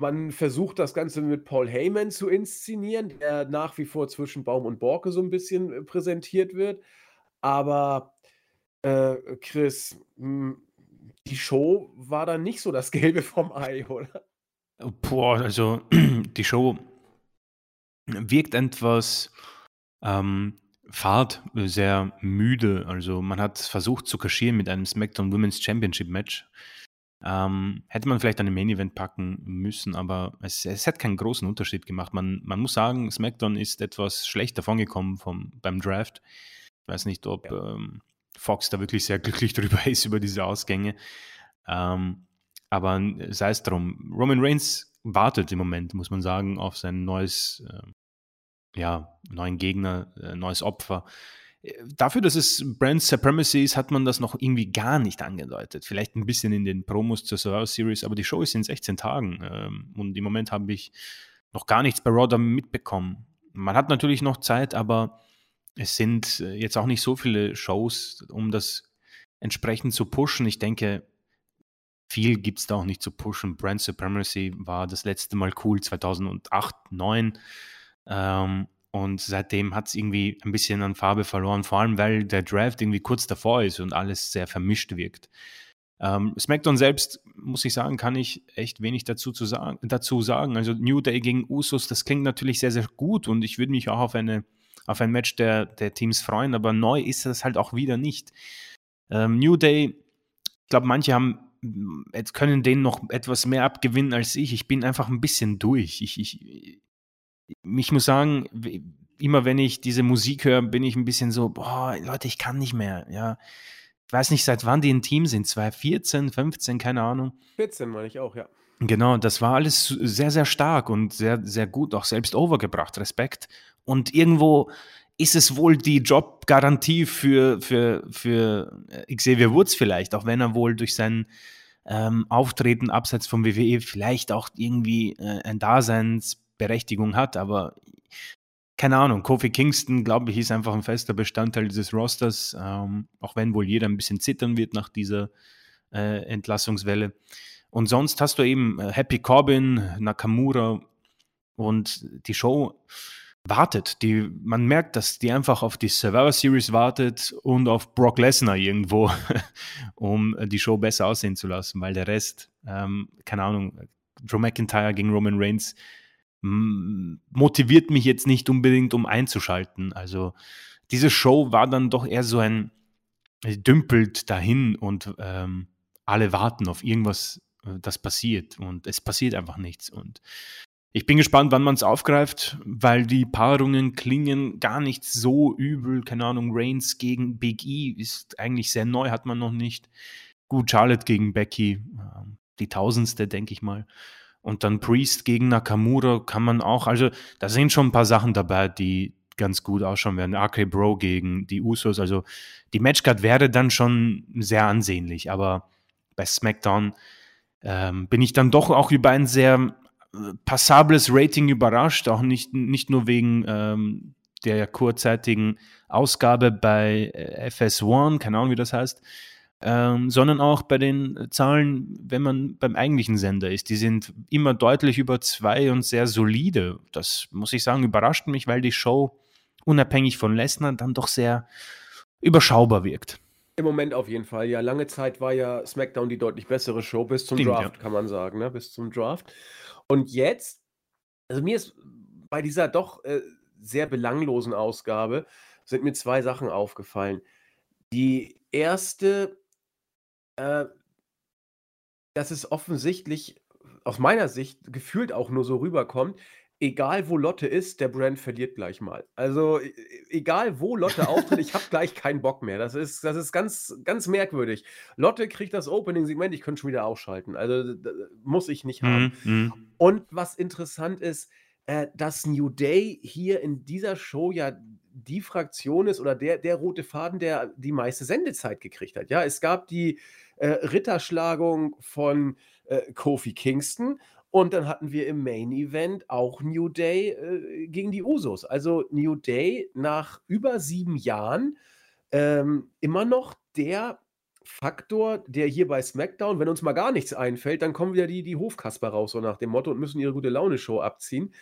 Man versucht das Ganze mit Paul Heyman zu inszenieren, der nach wie vor zwischen Baum und Borke so ein bisschen äh, präsentiert wird. Aber äh, Chris, mh, die Show war dann nicht so das (laughs) Gelbe vom Ei, oder? Boah, also (clears throat) die Show wirkt etwas ähm, fad, sehr müde. Also man hat versucht zu kaschieren mit einem SmackDown Women's Championship Match. Ähm, hätte man vielleicht an den Main Event packen müssen, aber es, es hat keinen großen Unterschied gemacht. Man, man muss sagen, SmackDown ist etwas schlecht davongekommen vom, beim Draft. Ich weiß nicht, ob ähm, Fox da wirklich sehr (laughs) glücklich drüber ist, über diese Ausgänge. Ähm, aber sei es drum. Roman Reigns wartet im Moment, muss man sagen, auf sein neues, äh, ja, neuen Gegner, äh, neues Opfer. Dafür, dass es Brand Supremacy ist, hat man das noch irgendwie gar nicht angedeutet. Vielleicht ein bisschen in den Promos zur Survivor Series, aber die Show ist in 16 Tagen ähm, und im Moment habe ich noch gar nichts bei Raw mitbekommen. Man hat natürlich noch Zeit, aber es sind äh, jetzt auch nicht so viele Shows, um das entsprechend zu pushen. Ich denke, viel gibt es da auch nicht zu pushen. Brand Supremacy war das letzte Mal cool, 2008, 2009. Ähm, und seitdem hat es irgendwie ein bisschen an Farbe verloren, vor allem weil der Draft irgendwie kurz davor ist und alles sehr vermischt wirkt. Ähm, SmackDown selbst, muss ich sagen, kann ich echt wenig dazu, zu sagen, dazu sagen. Also New Day gegen Usos, das klingt natürlich sehr, sehr gut und ich würde mich auch auf, eine, auf ein Match der, der Teams freuen, aber neu ist das halt auch wieder nicht. Ähm, New Day, ich glaube, manche haben jetzt können denen noch etwas mehr abgewinnen als ich. Ich bin einfach ein bisschen durch. Ich, ich, ich muss sagen, immer wenn ich diese Musik höre, bin ich ein bisschen so, boah, Leute, ich kann nicht mehr, ja. Ich weiß nicht, seit wann die im Team sind, 2014, 15, keine Ahnung. 14 meine ich auch, ja. Genau, das war alles sehr, sehr stark und sehr, sehr gut, auch selbst overgebracht, Respekt. Und irgendwo ist es wohl die Jobgarantie für, für, für Xavier Woods vielleicht, auch wenn er wohl durch sein ähm, Auftreten abseits vom WWE vielleicht auch irgendwie äh, ein Daseins Berechtigung hat, aber keine Ahnung, Kofi Kingston, glaube ich, ist einfach ein fester Bestandteil dieses Rosters, ähm, auch wenn wohl jeder ein bisschen zittern wird nach dieser äh, Entlassungswelle. Und sonst hast du eben äh, Happy Corbin, Nakamura und die Show wartet. Die, man merkt, dass die einfach auf die Survivor Series wartet und auf Brock Lesnar irgendwo, (laughs) um die Show besser aussehen zu lassen, weil der Rest, ähm, keine Ahnung, Drew McIntyre gegen Roman Reigns, motiviert mich jetzt nicht unbedingt, um einzuschalten. Also diese Show war dann doch eher so ein dümpelt dahin und ähm, alle warten auf irgendwas, äh, das passiert und es passiert einfach nichts. Und ich bin gespannt, wann man es aufgreift, weil die Paarungen klingen gar nicht so übel. Keine Ahnung, Reigns gegen Big E ist eigentlich sehr neu, hat man noch nicht. Gut, Charlotte gegen Becky, ähm, die tausendste, denke ich mal. Und dann Priest gegen Nakamura kann man auch, also da sind schon ein paar Sachen dabei, die ganz gut ausschauen werden. RK Bro gegen die Usos, also die Matchcard wäre dann schon sehr ansehnlich, aber bei SmackDown ähm, bin ich dann doch auch über ein sehr äh, passables Rating überrascht, auch nicht, nicht nur wegen ähm, der kurzzeitigen Ausgabe bei äh, FS1, keine Ahnung, wie das heißt, ähm, sondern auch bei den Zahlen, wenn man beim eigentlichen Sender ist. Die sind immer deutlich über zwei und sehr solide. Das muss ich sagen, überrascht mich, weil die Show unabhängig von Lesnar dann doch sehr überschaubar wirkt. Im Moment auf jeden Fall. Ja, lange Zeit war ja SmackDown die deutlich bessere Show bis zum Stimmt, Draft, ja. kann man sagen, ne? bis zum Draft. Und jetzt, also mir ist bei dieser doch äh, sehr belanglosen Ausgabe sind mir zwei Sachen aufgefallen. Die erste äh, dass es offensichtlich aus meiner Sicht gefühlt auch nur so rüberkommt, egal wo Lotte ist, der Brand verliert gleich mal. Also e, e egal wo Lotte auftritt, ich habe (laughs) gleich keinen Bock mehr. Das ist, das ist ganz, ganz merkwürdig. Lotte kriegt das Opening-Segment, ich könnte schon wieder ausschalten. Also muss ich nicht haben. Mm, mm. Und was interessant ist, äh, dass New Day hier in dieser Show ja die Fraktion ist oder der, der rote Faden, der die meiste Sendezeit gekriegt hat. Ja, es gab die äh, Ritterschlagung von äh, Kofi Kingston und dann hatten wir im Main Event auch New Day äh, gegen die Usos. Also New Day nach über sieben Jahren ähm, immer noch der Faktor, der hier bei SmackDown, wenn uns mal gar nichts einfällt, dann kommen wieder die, die Hofkasper raus, so nach dem Motto, und müssen ihre gute Laune-Show abziehen.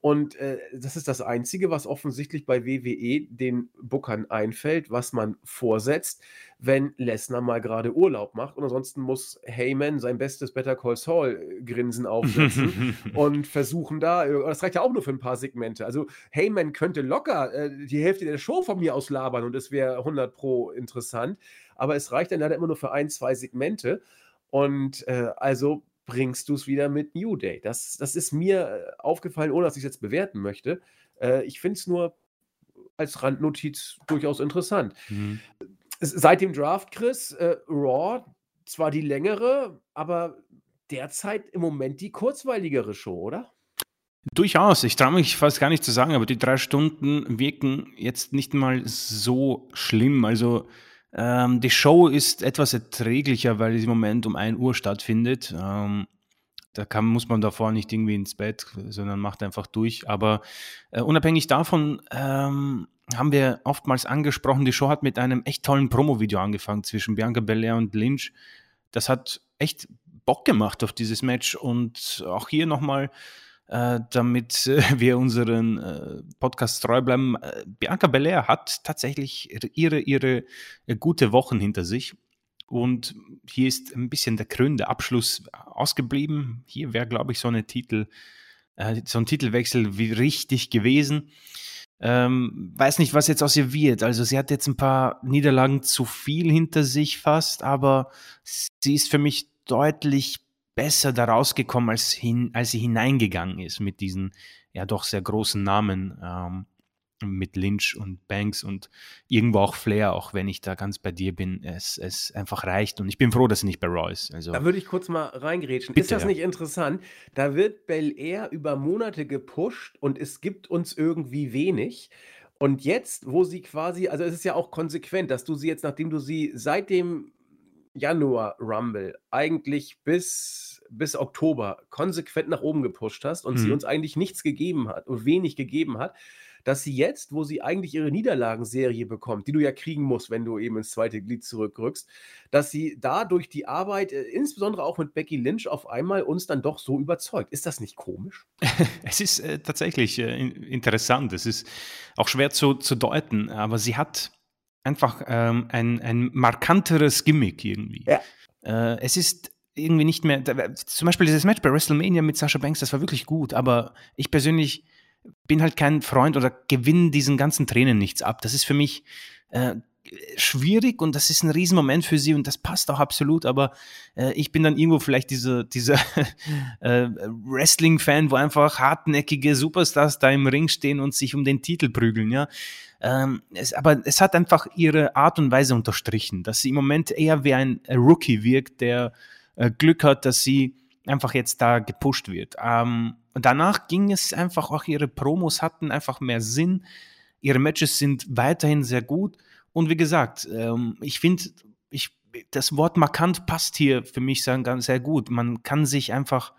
Und äh, das ist das Einzige, was offensichtlich bei WWE den Bookern einfällt, was man vorsetzt, wenn Lesnar mal gerade Urlaub macht. Und ansonsten muss Heyman sein bestes Better Call Saul Grinsen aufsetzen (laughs) und versuchen da, äh, das reicht ja auch nur für ein paar Segmente. Also Heyman könnte locker äh, die Hälfte der Show von mir aus labern und es wäre 100 pro interessant. Aber es reicht dann leider immer nur für ein, zwei Segmente. Und äh, also bringst du es wieder mit New Day. Das, das ist mir äh, aufgefallen, ohne dass ich es jetzt bewerten möchte. Äh, ich finde es nur als Randnotiz durchaus interessant. Mhm. Seit dem Draft, Chris, äh, Raw zwar die längere, aber derzeit im Moment die kurzweiligere Show, oder? Durchaus. Ich traue mich fast gar nicht zu sagen, aber die drei Stunden wirken jetzt nicht mal so schlimm. Also ähm, die Show ist etwas erträglicher, weil sie im Moment um 1 Uhr stattfindet. Ähm, da kann, muss man davor nicht irgendwie ins Bett, sondern macht einfach durch. Aber äh, unabhängig davon ähm, haben wir oftmals angesprochen, die Show hat mit einem echt tollen Promo-Video angefangen zwischen Bianca Belair und Lynch. Das hat echt Bock gemacht auf dieses Match und auch hier nochmal äh, damit äh, (laughs) wir unseren äh, Podcast treu bleiben. Bianca Belair hat tatsächlich ihre, ihre gute Wochen hinter sich. Und hier ist ein bisschen der krönende Abschluss ausgeblieben. Hier wäre, glaube ich, so, eine Titel, so ein Titelwechsel wie richtig gewesen. Ähm, weiß nicht, was jetzt aus ihr wird. Also sie hat jetzt ein paar Niederlagen zu viel hinter sich fast, aber sie ist für mich deutlich besser da rausgekommen, als, hin, als sie hineingegangen ist mit diesen ja doch sehr großen Namen. Ähm, mit Lynch und Banks und irgendwo auch Flair, auch wenn ich da ganz bei dir bin, es, es einfach reicht. Und ich bin froh, dass sie nicht bei ist. Also, da würde ich kurz mal reingerätschen. Bitte, ist das ja. nicht interessant? Da wird Bel Air über Monate gepusht und es gibt uns irgendwie wenig. Und jetzt, wo sie quasi, also es ist ja auch konsequent, dass du sie jetzt, nachdem du sie seit dem Januar Rumble eigentlich bis, bis Oktober konsequent nach oben gepusht hast und mhm. sie uns eigentlich nichts gegeben hat und wenig gegeben hat, dass sie jetzt, wo sie eigentlich ihre Niederlagenserie bekommt, die du ja kriegen musst, wenn du eben ins zweite Glied zurückrückst, dass sie da durch die Arbeit, äh, insbesondere auch mit Becky Lynch, auf einmal uns dann doch so überzeugt. Ist das nicht komisch? (laughs) es ist äh, tatsächlich äh, interessant. Es ist auch schwer zu, zu deuten, aber sie hat einfach ähm, ein, ein markanteres Gimmick irgendwie. Ja. Äh, es ist irgendwie nicht mehr, zum Beispiel dieses Match bei WrestleMania mit Sasha Banks, das war wirklich gut, aber ich persönlich bin halt kein Freund oder gewinne diesen ganzen Tränen nichts ab. Das ist für mich äh, schwierig und das ist ein Riesenmoment für sie und das passt auch absolut, aber äh, ich bin dann irgendwo vielleicht dieser diese (laughs) äh, Wrestling-Fan, wo einfach hartnäckige Superstars da im Ring stehen und sich um den Titel prügeln, ja. Ähm, es, aber es hat einfach ihre Art und Weise unterstrichen, dass sie im Moment eher wie ein Rookie wirkt, der äh, Glück hat, dass sie einfach jetzt da gepusht wird. Ähm, danach ging es einfach, auch ihre Promos hatten einfach mehr Sinn. Ihre Matches sind weiterhin sehr gut. Und wie gesagt, ähm, ich finde, ich, das Wort markant passt hier für mich sehr, gut. Man kann sich einfach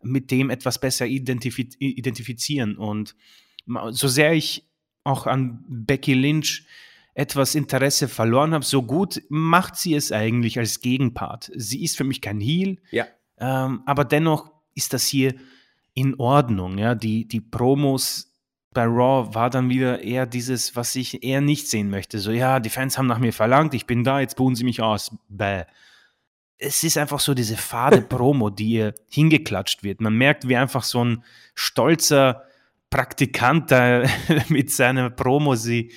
mit dem etwas besser identifiz identifizieren. Und so sehr ich auch an Becky Lynch etwas Interesse verloren habe, so gut macht sie es eigentlich als Gegenpart. Sie ist für mich kein Heel, ja. ähm, aber dennoch ist das hier in Ordnung. Ja? Die, die Promos bei Raw war dann wieder eher dieses, was ich eher nicht sehen möchte. So, ja, die Fans haben nach mir verlangt, ich bin da, jetzt buhen sie mich aus. Bäh. Es ist einfach so diese fade Promo, die ihr hingeklatscht wird. Man merkt, wie einfach so ein stolzer Praktikant da (laughs) mit seiner Promo sie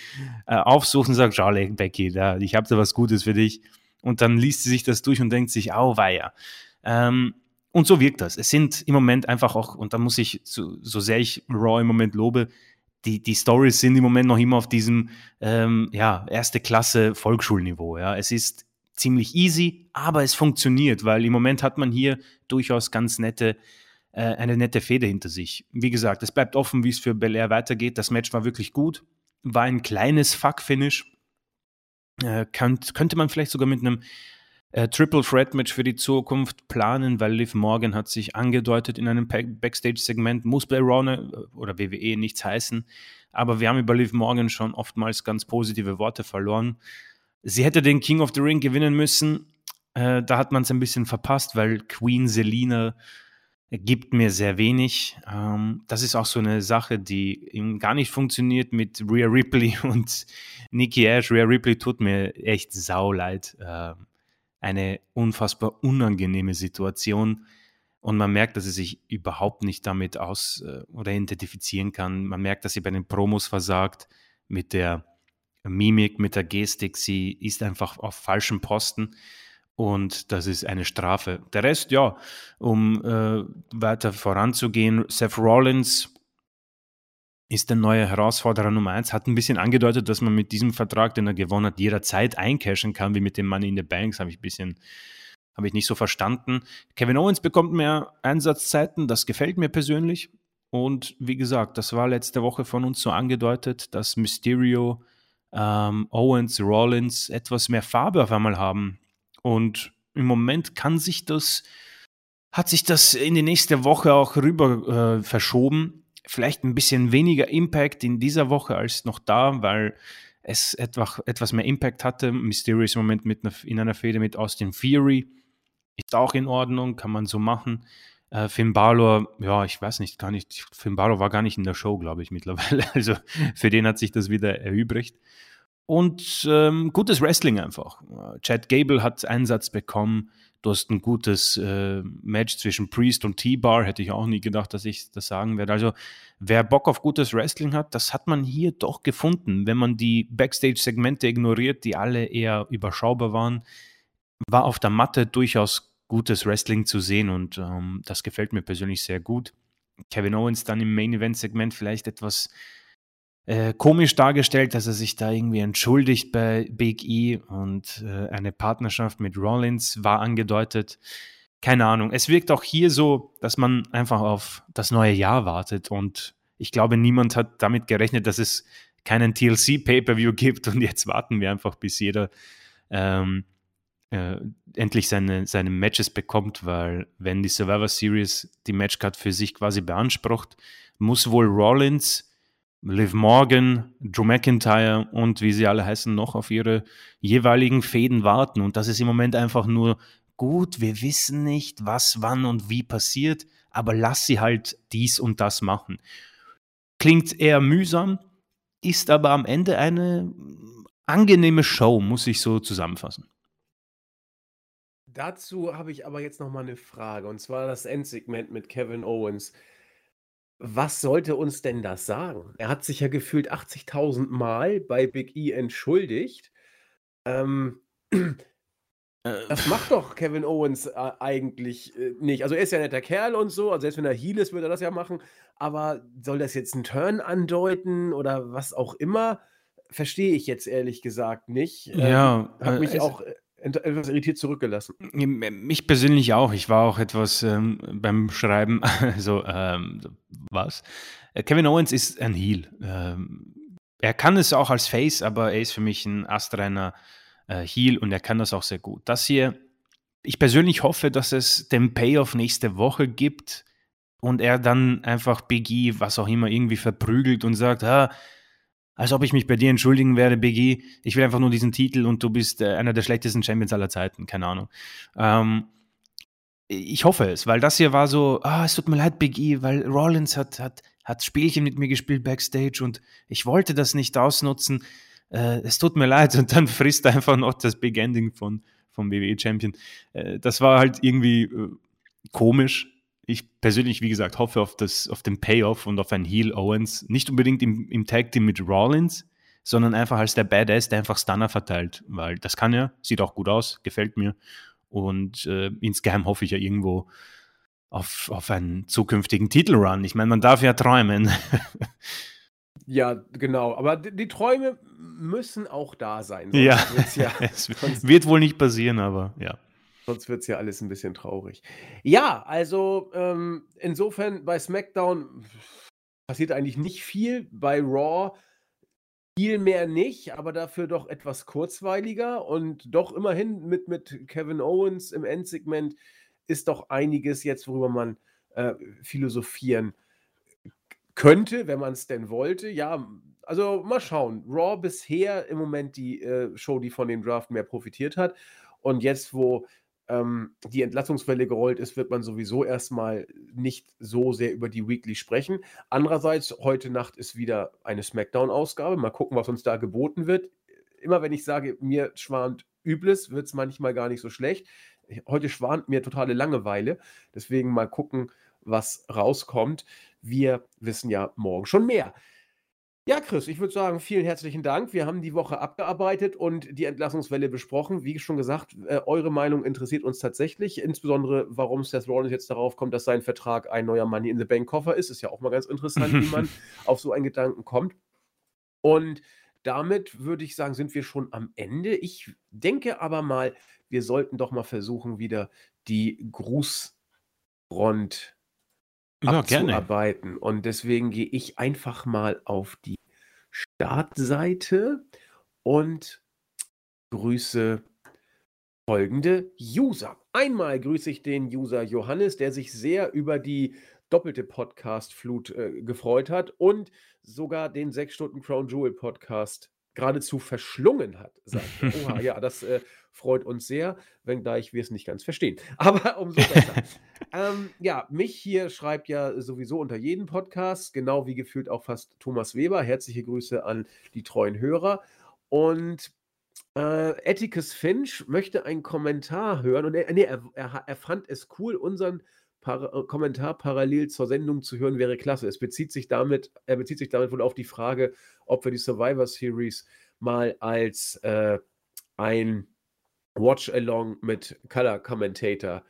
äh, aufsucht und sagt, schau, Becky, da, ich habe da was Gutes für dich. Und dann liest sie sich das durch und denkt sich, au weia. Ähm, und so wirkt das. Es sind im Moment einfach auch, und da muss ich, so, so sehr ich Raw im Moment lobe, die, die Stories sind im Moment noch immer auf diesem ähm, ja, erste Klasse Volksschulniveau. Ja. Es ist ziemlich easy, aber es funktioniert, weil im Moment hat man hier durchaus ganz nette, äh, eine nette Fehde hinter sich. Wie gesagt, es bleibt offen, wie es für Belair weitergeht. Das Match war wirklich gut, war ein kleines Fuck-Finish. Äh, könnt, könnte man vielleicht sogar mit einem äh, Triple Threat Match für die Zukunft planen, weil Liv Morgan hat sich angedeutet in einem Backstage-Segment, muss bei Raw ne, oder WWE nichts heißen, aber wir haben über Liv Morgan schon oftmals ganz positive Worte verloren. Sie hätte den King of the Ring gewinnen müssen, äh, da hat man es ein bisschen verpasst, weil Queen Selina gibt mir sehr wenig. Ähm, das ist auch so eine Sache, die gar nicht funktioniert mit Rhea Ripley (laughs) und Nikki Ash. Rhea Ripley tut mir echt sauleid. Äh, eine unfassbar unangenehme Situation. Und man merkt, dass sie sich überhaupt nicht damit aus äh, oder identifizieren kann. Man merkt, dass sie bei den Promos versagt mit der Mimik, mit der Gestik. Sie ist einfach auf falschem Posten. Und das ist eine Strafe. Der Rest, ja, um äh, weiter voranzugehen, Seth Rollins ist der neue Herausforderer Nummer eins. Hat ein bisschen angedeutet, dass man mit diesem Vertrag, den er gewonnen hat, jederzeit eincashen kann, wie mit dem Money in the Banks. Habe ich ein bisschen, habe ich nicht so verstanden. Kevin Owens bekommt mehr Einsatzzeiten. Das gefällt mir persönlich. Und wie gesagt, das war letzte Woche von uns so angedeutet, dass Mysterio, ähm, Owens, Rollins etwas mehr Farbe auf einmal haben. Und im Moment kann sich das, hat sich das in die nächste Woche auch rüber äh, verschoben vielleicht ein bisschen weniger Impact in dieser Woche als noch da, weil es etwas, etwas mehr Impact hatte. Mysterious im Moment mit einer, in einer Fehde mit Austin Fury. Ist auch in Ordnung, kann man so machen. Äh, Finn Balor, ja, ich weiß nicht, gar nicht. Finn Balor war gar nicht in der Show, glaube ich, mittlerweile. (laughs) Also für den hat sich das wieder erübrigt. Und ähm, gutes Wrestling einfach. Chad Gable hat Einsatz bekommen. Du hast ein gutes äh, Match zwischen Priest und T-Bar. Hätte ich auch nie gedacht, dass ich das sagen werde. Also, wer Bock auf gutes Wrestling hat, das hat man hier doch gefunden. Wenn man die Backstage-Segmente ignoriert, die alle eher überschaubar waren, war auf der Matte durchaus gutes Wrestling zu sehen und ähm, das gefällt mir persönlich sehr gut. Kevin Owens dann im Main-Event-Segment vielleicht etwas äh, komisch dargestellt, dass er sich da irgendwie entschuldigt bei Big E und äh, eine Partnerschaft mit Rollins war angedeutet. Keine Ahnung. Es wirkt auch hier so, dass man einfach auf das neue Jahr wartet und ich glaube, niemand hat damit gerechnet, dass es keinen TLC-Pay-Per-View gibt und jetzt warten wir einfach, bis jeder ähm, äh, endlich seine, seine Matches bekommt, weil wenn die Survivor Series die Matchcard für sich quasi beansprucht, muss wohl Rollins Liv Morgan, Drew McIntyre und wie sie alle heißen, noch auf ihre jeweiligen Fäden warten. Und das ist im Moment einfach nur gut, wir wissen nicht, was, wann und wie passiert, aber lass sie halt dies und das machen. Klingt eher mühsam, ist aber am Ende eine angenehme Show, muss ich so zusammenfassen. Dazu habe ich aber jetzt noch mal eine Frage, und zwar das Endsegment mit Kevin Owens. Was sollte uns denn das sagen? Er hat sich ja gefühlt 80.000 Mal bei Big E entschuldigt. Ähm, äh, das macht doch Kevin Owens äh, eigentlich äh, nicht. Also er ist ja ein netter Kerl und so, also selbst wenn er Heel ist, würde er das ja machen. Aber soll das jetzt einen Turn andeuten oder was auch immer? Verstehe ich jetzt ehrlich gesagt nicht. Ähm, ja, hat mich auch etwas irritiert zurückgelassen. Mich persönlich auch. Ich war auch etwas ähm, beim Schreiben, (laughs) also ähm, was? Äh, Kevin Owens ist ein Heel. Ähm, er kann es auch als Face, aber er ist für mich ein astreiner äh, Heel und er kann das auch sehr gut. Das hier, ich persönlich hoffe, dass es den Payoff nächste Woche gibt und er dann einfach Big E, was auch immer, irgendwie verprügelt und sagt, ah, als ob ich mich bei dir entschuldigen werde, Biggie. Ich will einfach nur diesen Titel und du bist äh, einer der schlechtesten Champions aller Zeiten. Keine Ahnung. Ähm, ich hoffe es, weil das hier war so, ah, es tut mir leid, Big E, weil Rollins hat, hat, hat Spielchen mit mir gespielt backstage und ich wollte das nicht ausnutzen. Äh, es tut mir leid (laughs) und dann frisst einfach noch das Big Ending von, vom WWE Champion. Äh, das war halt irgendwie äh, komisch, ich persönlich, wie gesagt, hoffe auf, das, auf den Payoff und auf ein Heel Owens. Nicht unbedingt im, im Tag Team mit Rollins, sondern einfach als der Badass, der einfach Stunner verteilt. Weil das kann er, sieht auch gut aus, gefällt mir. Und äh, insgeheim hoffe ich ja irgendwo auf, auf einen zukünftigen Titelrun. Ich meine, man darf ja träumen. (laughs) Ja, genau. Aber die, die, Träume müssen auch da sein. ja, ja (laughs) es wird wohl nicht passieren, aber ja. Sonst wird es ja alles ein bisschen traurig. Ja, also ähm, insofern bei SmackDown passiert eigentlich nicht viel. Bei Raw viel mehr nicht, aber dafür doch etwas kurzweiliger und doch immerhin mit, mit Kevin Owens im Endsegment ist doch einiges jetzt, worüber man äh, philosophieren könnte, wenn man es denn wollte. Ja, also mal schauen. Raw bisher im Moment die äh, Show, die von dem Draft mehr profitiert hat. Und jetzt, wo ähm, die Entlassungswelle gerollt ist, wird man sowieso erstmal nicht so sehr über die Weekly sprechen. Andererseits, heute Nacht ist wieder eine SmackDown-Ausgabe. Mal gucken, was uns da geboten wird. Immer wenn ich sage, mir schwant Übles, wird es manchmal gar nicht so schlecht. Heute schwant mir totale Langeweile. Deswegen mal gucken, was rauskommt. Wir wissen ja morgen schon mehr. Ja, Chris, ich würde sagen, vielen herzlichen Dank. Wir haben die Woche abgearbeitet und die Entlassungswelle besprochen. Wie schon gesagt, äh, eure Meinung interessiert uns tatsächlich, insbesondere warum Seth Rollins jetzt darauf kommt, dass sein Vertrag ein neuer Money in the Bank Koffer ist. Ist ja auch mal ganz interessant, wie man (laughs) auf so einen Gedanken kommt. Und damit würde ich sagen, sind wir schon am Ende. Ich denke aber mal, wir sollten doch mal versuchen, wieder die Grußfront Ja, gerne. abzuarbeiten. Und deswegen gehe ich einfach mal auf die Startseite und grüße folgende User. Einmal grüße ich den User Johannes, der sich sehr über die doppelte Podcast-Flut äh, gefreut hat und sogar den 6 Stunden Crown Jewel Podcast geradezu verschlungen hat, sagt. (laughs) Oha, ja, das äh, freut uns sehr, wenngleich wir es nicht ganz verstehen. (laughs) Aber umso besser. ähm, ja, mich hier schreibt ja sowieso unter jeden Podcast, genau wie gefühlt auch fast Thomas Weber. Herzliche Grüße an die treuen Hörer. Und äh, Atticus Finch möchte einen Kommentar hören und er, nee, er, er, er fand es cool, unseren Par äh, Kommentar parallel zur Sendung zu hören, wäre klasse. Es bezieht sich damit, er bezieht sich damit wohl auf die Frage, ob wir die Survivor Series mal als äh, ein Watch-Along mit Color Commentator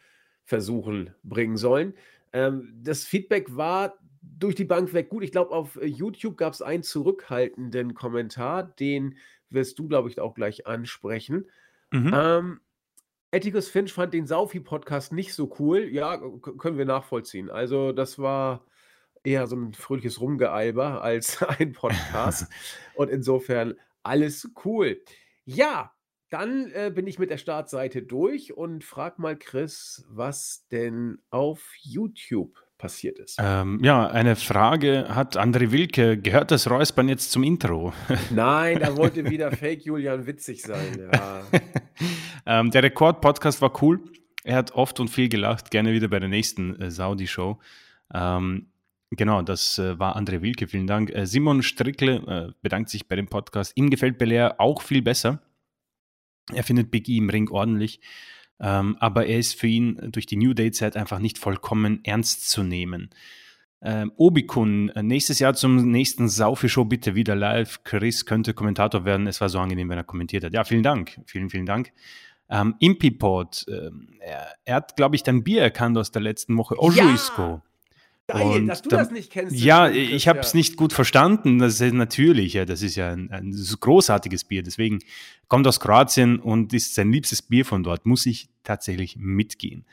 versuchen bringen sollen. Ähm, das Feedback war durch die Bank weg gut. Ich glaube, auf äh, YouTube gab es einen zurückhaltenden Kommentar, den wirst du, glaube ich, auch gleich ansprechen. Mhm. Ähm, Atticus Finch fand den Saufi-Podcast nicht so cool. Ja, können wir nachvollziehen. Also, das war eher so ein fröhliches Rumgealber als (laughs) ein Podcast. (laughs) Und insofern alles cool. Ja, dann äh, bin ich mit der Startseite durch und frag mal Chris, was denn auf YouTube passiert ist. Ähm, ja, eine Frage hat André Wilke. Gehört das Räuspern jetzt zum Intro? (laughs) Nein, da wollte wieder Fake Julian witzig sein. Ja. (laughs) ähm, der Rekord-Podcast war cool. Er hat oft und viel gelacht. Gerne wieder bei der nächsten äh, Saudi-Show. Ähm, Genau, das äh, war André Wilke, vielen Dank. Äh, Simon Strickle äh, bedankt sich bei dem Podcast. Ihm gefällt Belair auch viel besser. Er findet Big E im Ring ordentlich. Ähm, aber er ist für ihn durch die New Day-Zeit einfach nicht vollkommen ernst zu nehmen. Ähm, Obikun, äh, nächstes Jahr zum nächsten Saufi-Show bitte wieder live. Chris könnte Kommentator werden. Es war so angenehm, wenn er kommentiert hat. Ja, vielen Dank. Vielen, vielen Dank. Ähm, Impipod, äh, er, er, hat, glaube ich, dein Bier erkannt aus der letzten Woche. Ojuisco. Ja. Geil, dass du dann, das nicht kennst. Ja, ich habe es ja. nicht gut verstanden. Das ist natürlich, ja, das ist ja ein, ein, großartiges Bier. Deswegen kommt aus Kroatien und ist sein liebstes Bier von dort. Muss ich tatsächlich mitgehen.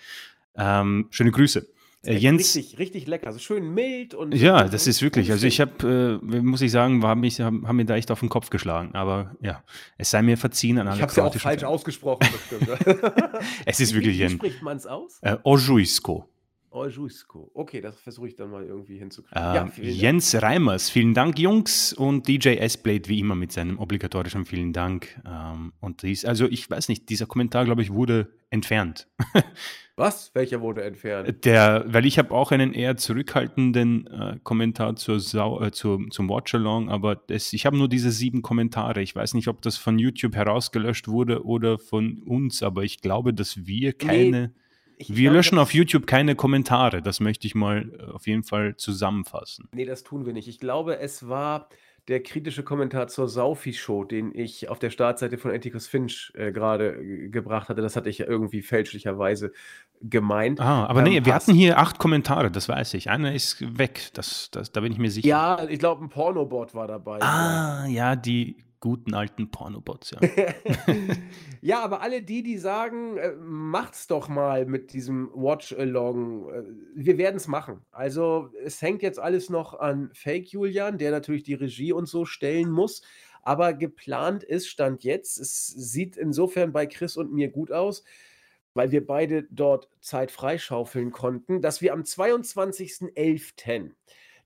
Ähm, schöne Grüße. Äh, Jens, richtig, richtig lecker, also schön mild und. Ja, das ist wirklich. Also ich habe, äh, muss ich sagen, haben mich, haben, haben mir da echt auf den Kopf geschlagen. Aber ja, es sei mir verziehen an alle Ich habe es ja auch falsch Fans. ausgesprochen, bestimmt. (laughs) es ist wirklich wie, wie spricht man es aus? Äh, Ojuisko. Oljusko. Okay, das versuche ich dann mal irgendwie hinzukriegen. Ähm, ja, Jens Dank. Reimers, vielen Dank, Jungs. Und DJ S-Blade wie immer mit seinem obligatorischen vielen Dank. Ähm, und dies, also ich weiß nicht, dieser Kommentar, glaube ich, wurde entfernt. (laughs) Was? Welcher wurde entfernt? Der, weil ich habe auch einen eher zurückhaltenden äh, Kommentar zur Sau, äh, zur, zum Watchalong, aber das, ich habe nur diese sieben Kommentare. Ich weiß nicht, ob das von YouTube herausgelöscht wurde oder von uns, aber ich glaube, dass wir keine. Nee ich wir glaube, löschen auf YouTube keine Kommentare. Das möchte ich mal äh, auf jeden Fall zusammenfassen. Nee, das tun wir nicht. Ich glaube, es war der kritische Kommentar zur Saufi-Show, den ich auf der Startseite von Anticus Finch äh, gerade gebracht hatte. Das hatte ich ja irgendwie fälschlicherweise gemeint. Ah, aber ähm, nee, wir hatten hier acht Kommentare, das weiß ich. Einer ist weg, das, das, da bin ich mir sicher. Ja, ich glaube, ein Pornobot war dabei. Ah, ja, die guten alten Pornobots, ja. (laughs) ja, aber alle die, die sagen, äh, macht's doch mal mit diesem Watch-Along, äh, wir werden es machen. Also es hängt jetzt alles noch an Fake Julian, der natürlich die Regie und so stellen muss. Aber geplant ist, stand jetzt, es sieht insofern bei Chris und mir gut aus, weil wir beide dort Zeit freischaufeln konnten, dass wir am 22.11.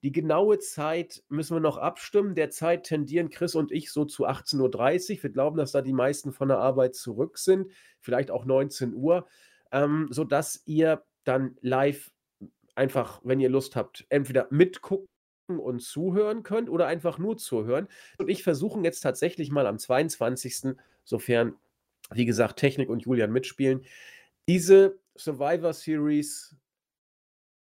Die genaue Zeit müssen wir noch abstimmen. Derzeit tendieren Chris und ich so zu 18.30 Uhr. Wir glauben, dass da die meisten von der Arbeit zurück sind, vielleicht auch 19 Uhr, ähm, sodass ihr dann live einfach, wenn ihr Lust habt, entweder mitgucken und zuhören könnt oder einfach nur zuhören. Und ich versuche jetzt tatsächlich mal am 22., sofern, wie gesagt, Technik und Julian mitspielen, diese Survivor Series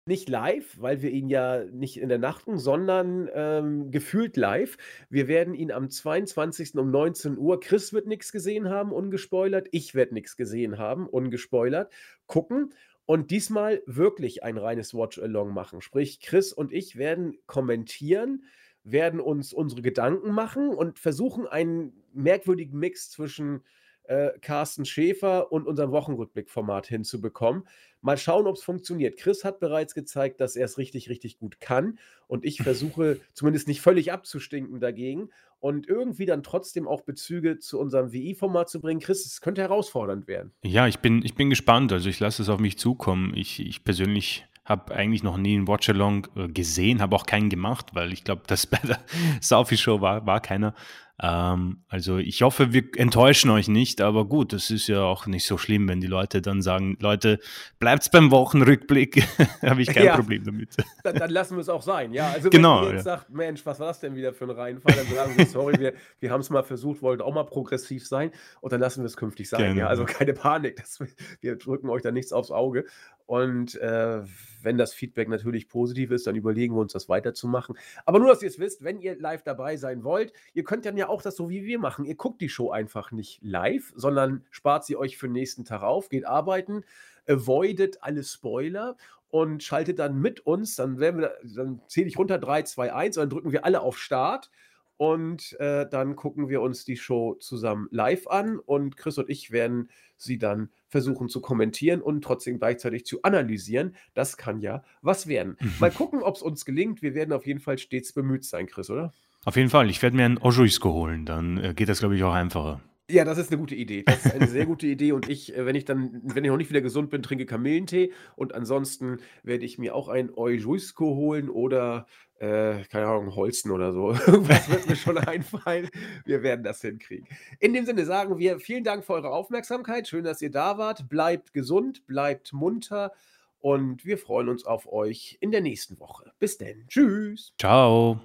Nicht live, weil wir ihn ja nicht in der Nacht, sondern ähm, gefühlt live. Wir werden ihn am 22. um 19 Uhr, Chris wird nichts gesehen haben, ungespoilert. Ich werde nichts gesehen haben, ungespoilert. Gucken und diesmal wirklich ein reines Watch-Along machen. Sprich, Chris und ich werden kommentieren, werden uns unsere Gedanken machen und versuchen, einen merkwürdigen Mix zwischen äh, Carsten Schäfer und unserem Wochenrückblickformat hinzubekommen. Mal schauen, ob es funktioniert. Chris hat bereits gezeigt, dass er es richtig, richtig gut kann. Und ich versuche (laughs) zumindest nicht völlig abzustinken dagegen und irgendwie dann trotzdem auch Bezüge zu unserem WI-Format zu bringen. Chris, es könnte herausfordernd werden. Ja, ich bin, ich bin gespannt. Also ich lasse es auf mich zukommen. Ich, ich persönlich habe eigentlich noch nie einen Watchalong äh, gesehen, habe auch keinen gemacht, weil ich glaube, das (laughs) bei der Saufi Show war, war keiner. Ähm, also ich hoffe, wir enttäuschen euch nicht, aber gut, das ist ja auch nicht so schlimm, wenn die Leute dann sagen, Leute, bleibt's beim Wochenrückblick, (laughs) habe ich kein ja, Problem damit. (laughs) Dann, dann, lassen wir es auch sein, ja. Also genau, wenn ihr jetzt ja. sagt, Mensch, was war das denn wieder für ein Reinfall, dann sagen wir, sorry, wir, wir haben es mal versucht, wollten auch mal progressiv sein und dann lassen wir es künftig sein, genau. ja. Also keine Panik, das, wir drücken euch da nichts aufs Auge. Und äh, wenn das Feedback natürlich positiv ist, dann überlegen wir uns, das weiterzumachen. Aber nur, dass ihr es wisst, wenn ihr live dabei sein wollt, ihr könnt dann ja auch das so wie wir machen. Ihr guckt die Show einfach nicht live, sondern spart sie euch für den nächsten Tag auf, geht arbeiten, avoidet alle Spoiler und schaltet dann mit uns. Dann, dann zähle ich runter 3, 2, 1 und dann drücken wir alle auf Start und äh, dann gucken wir uns die Show zusammen live an und Chris und ich werden sie dann versuchen zu kommentieren und trotzdem gleichzeitig zu analysieren. Das kann ja was werden. Mhm. Mal gucken, ob es uns gelingt. Wir werden auf jeden Fall stets bemüht sein, Chris, oder? Auf jeden Fall. Ich werde mir einen Ojuisko holen. Dann äh, geht das, glaube ich, auch einfacher. Ja, das ist eine gute Idee. Das ist eine sehr gute Idee. Und ich, äh, wenn ich dann, wenn ich noch nicht wieder gesund bin, trinke Kamillentee. Und ansonsten werde ich mir auch ein Ojuisko holen oder, äh, keine Ahnung, Holzen oder so. (laughs) Irgendwas wird mir schon einfallen. Wir werden das hinkriegen. In dem Sinne sagen wir vielen Dank für eure Aufmerksamkeit. Schön, dass ihr da wart. Bleibt gesund, bleibt munter. Und wir freuen uns auf euch in der nächsten Woche. Bis denn. Tschüss. Ciao.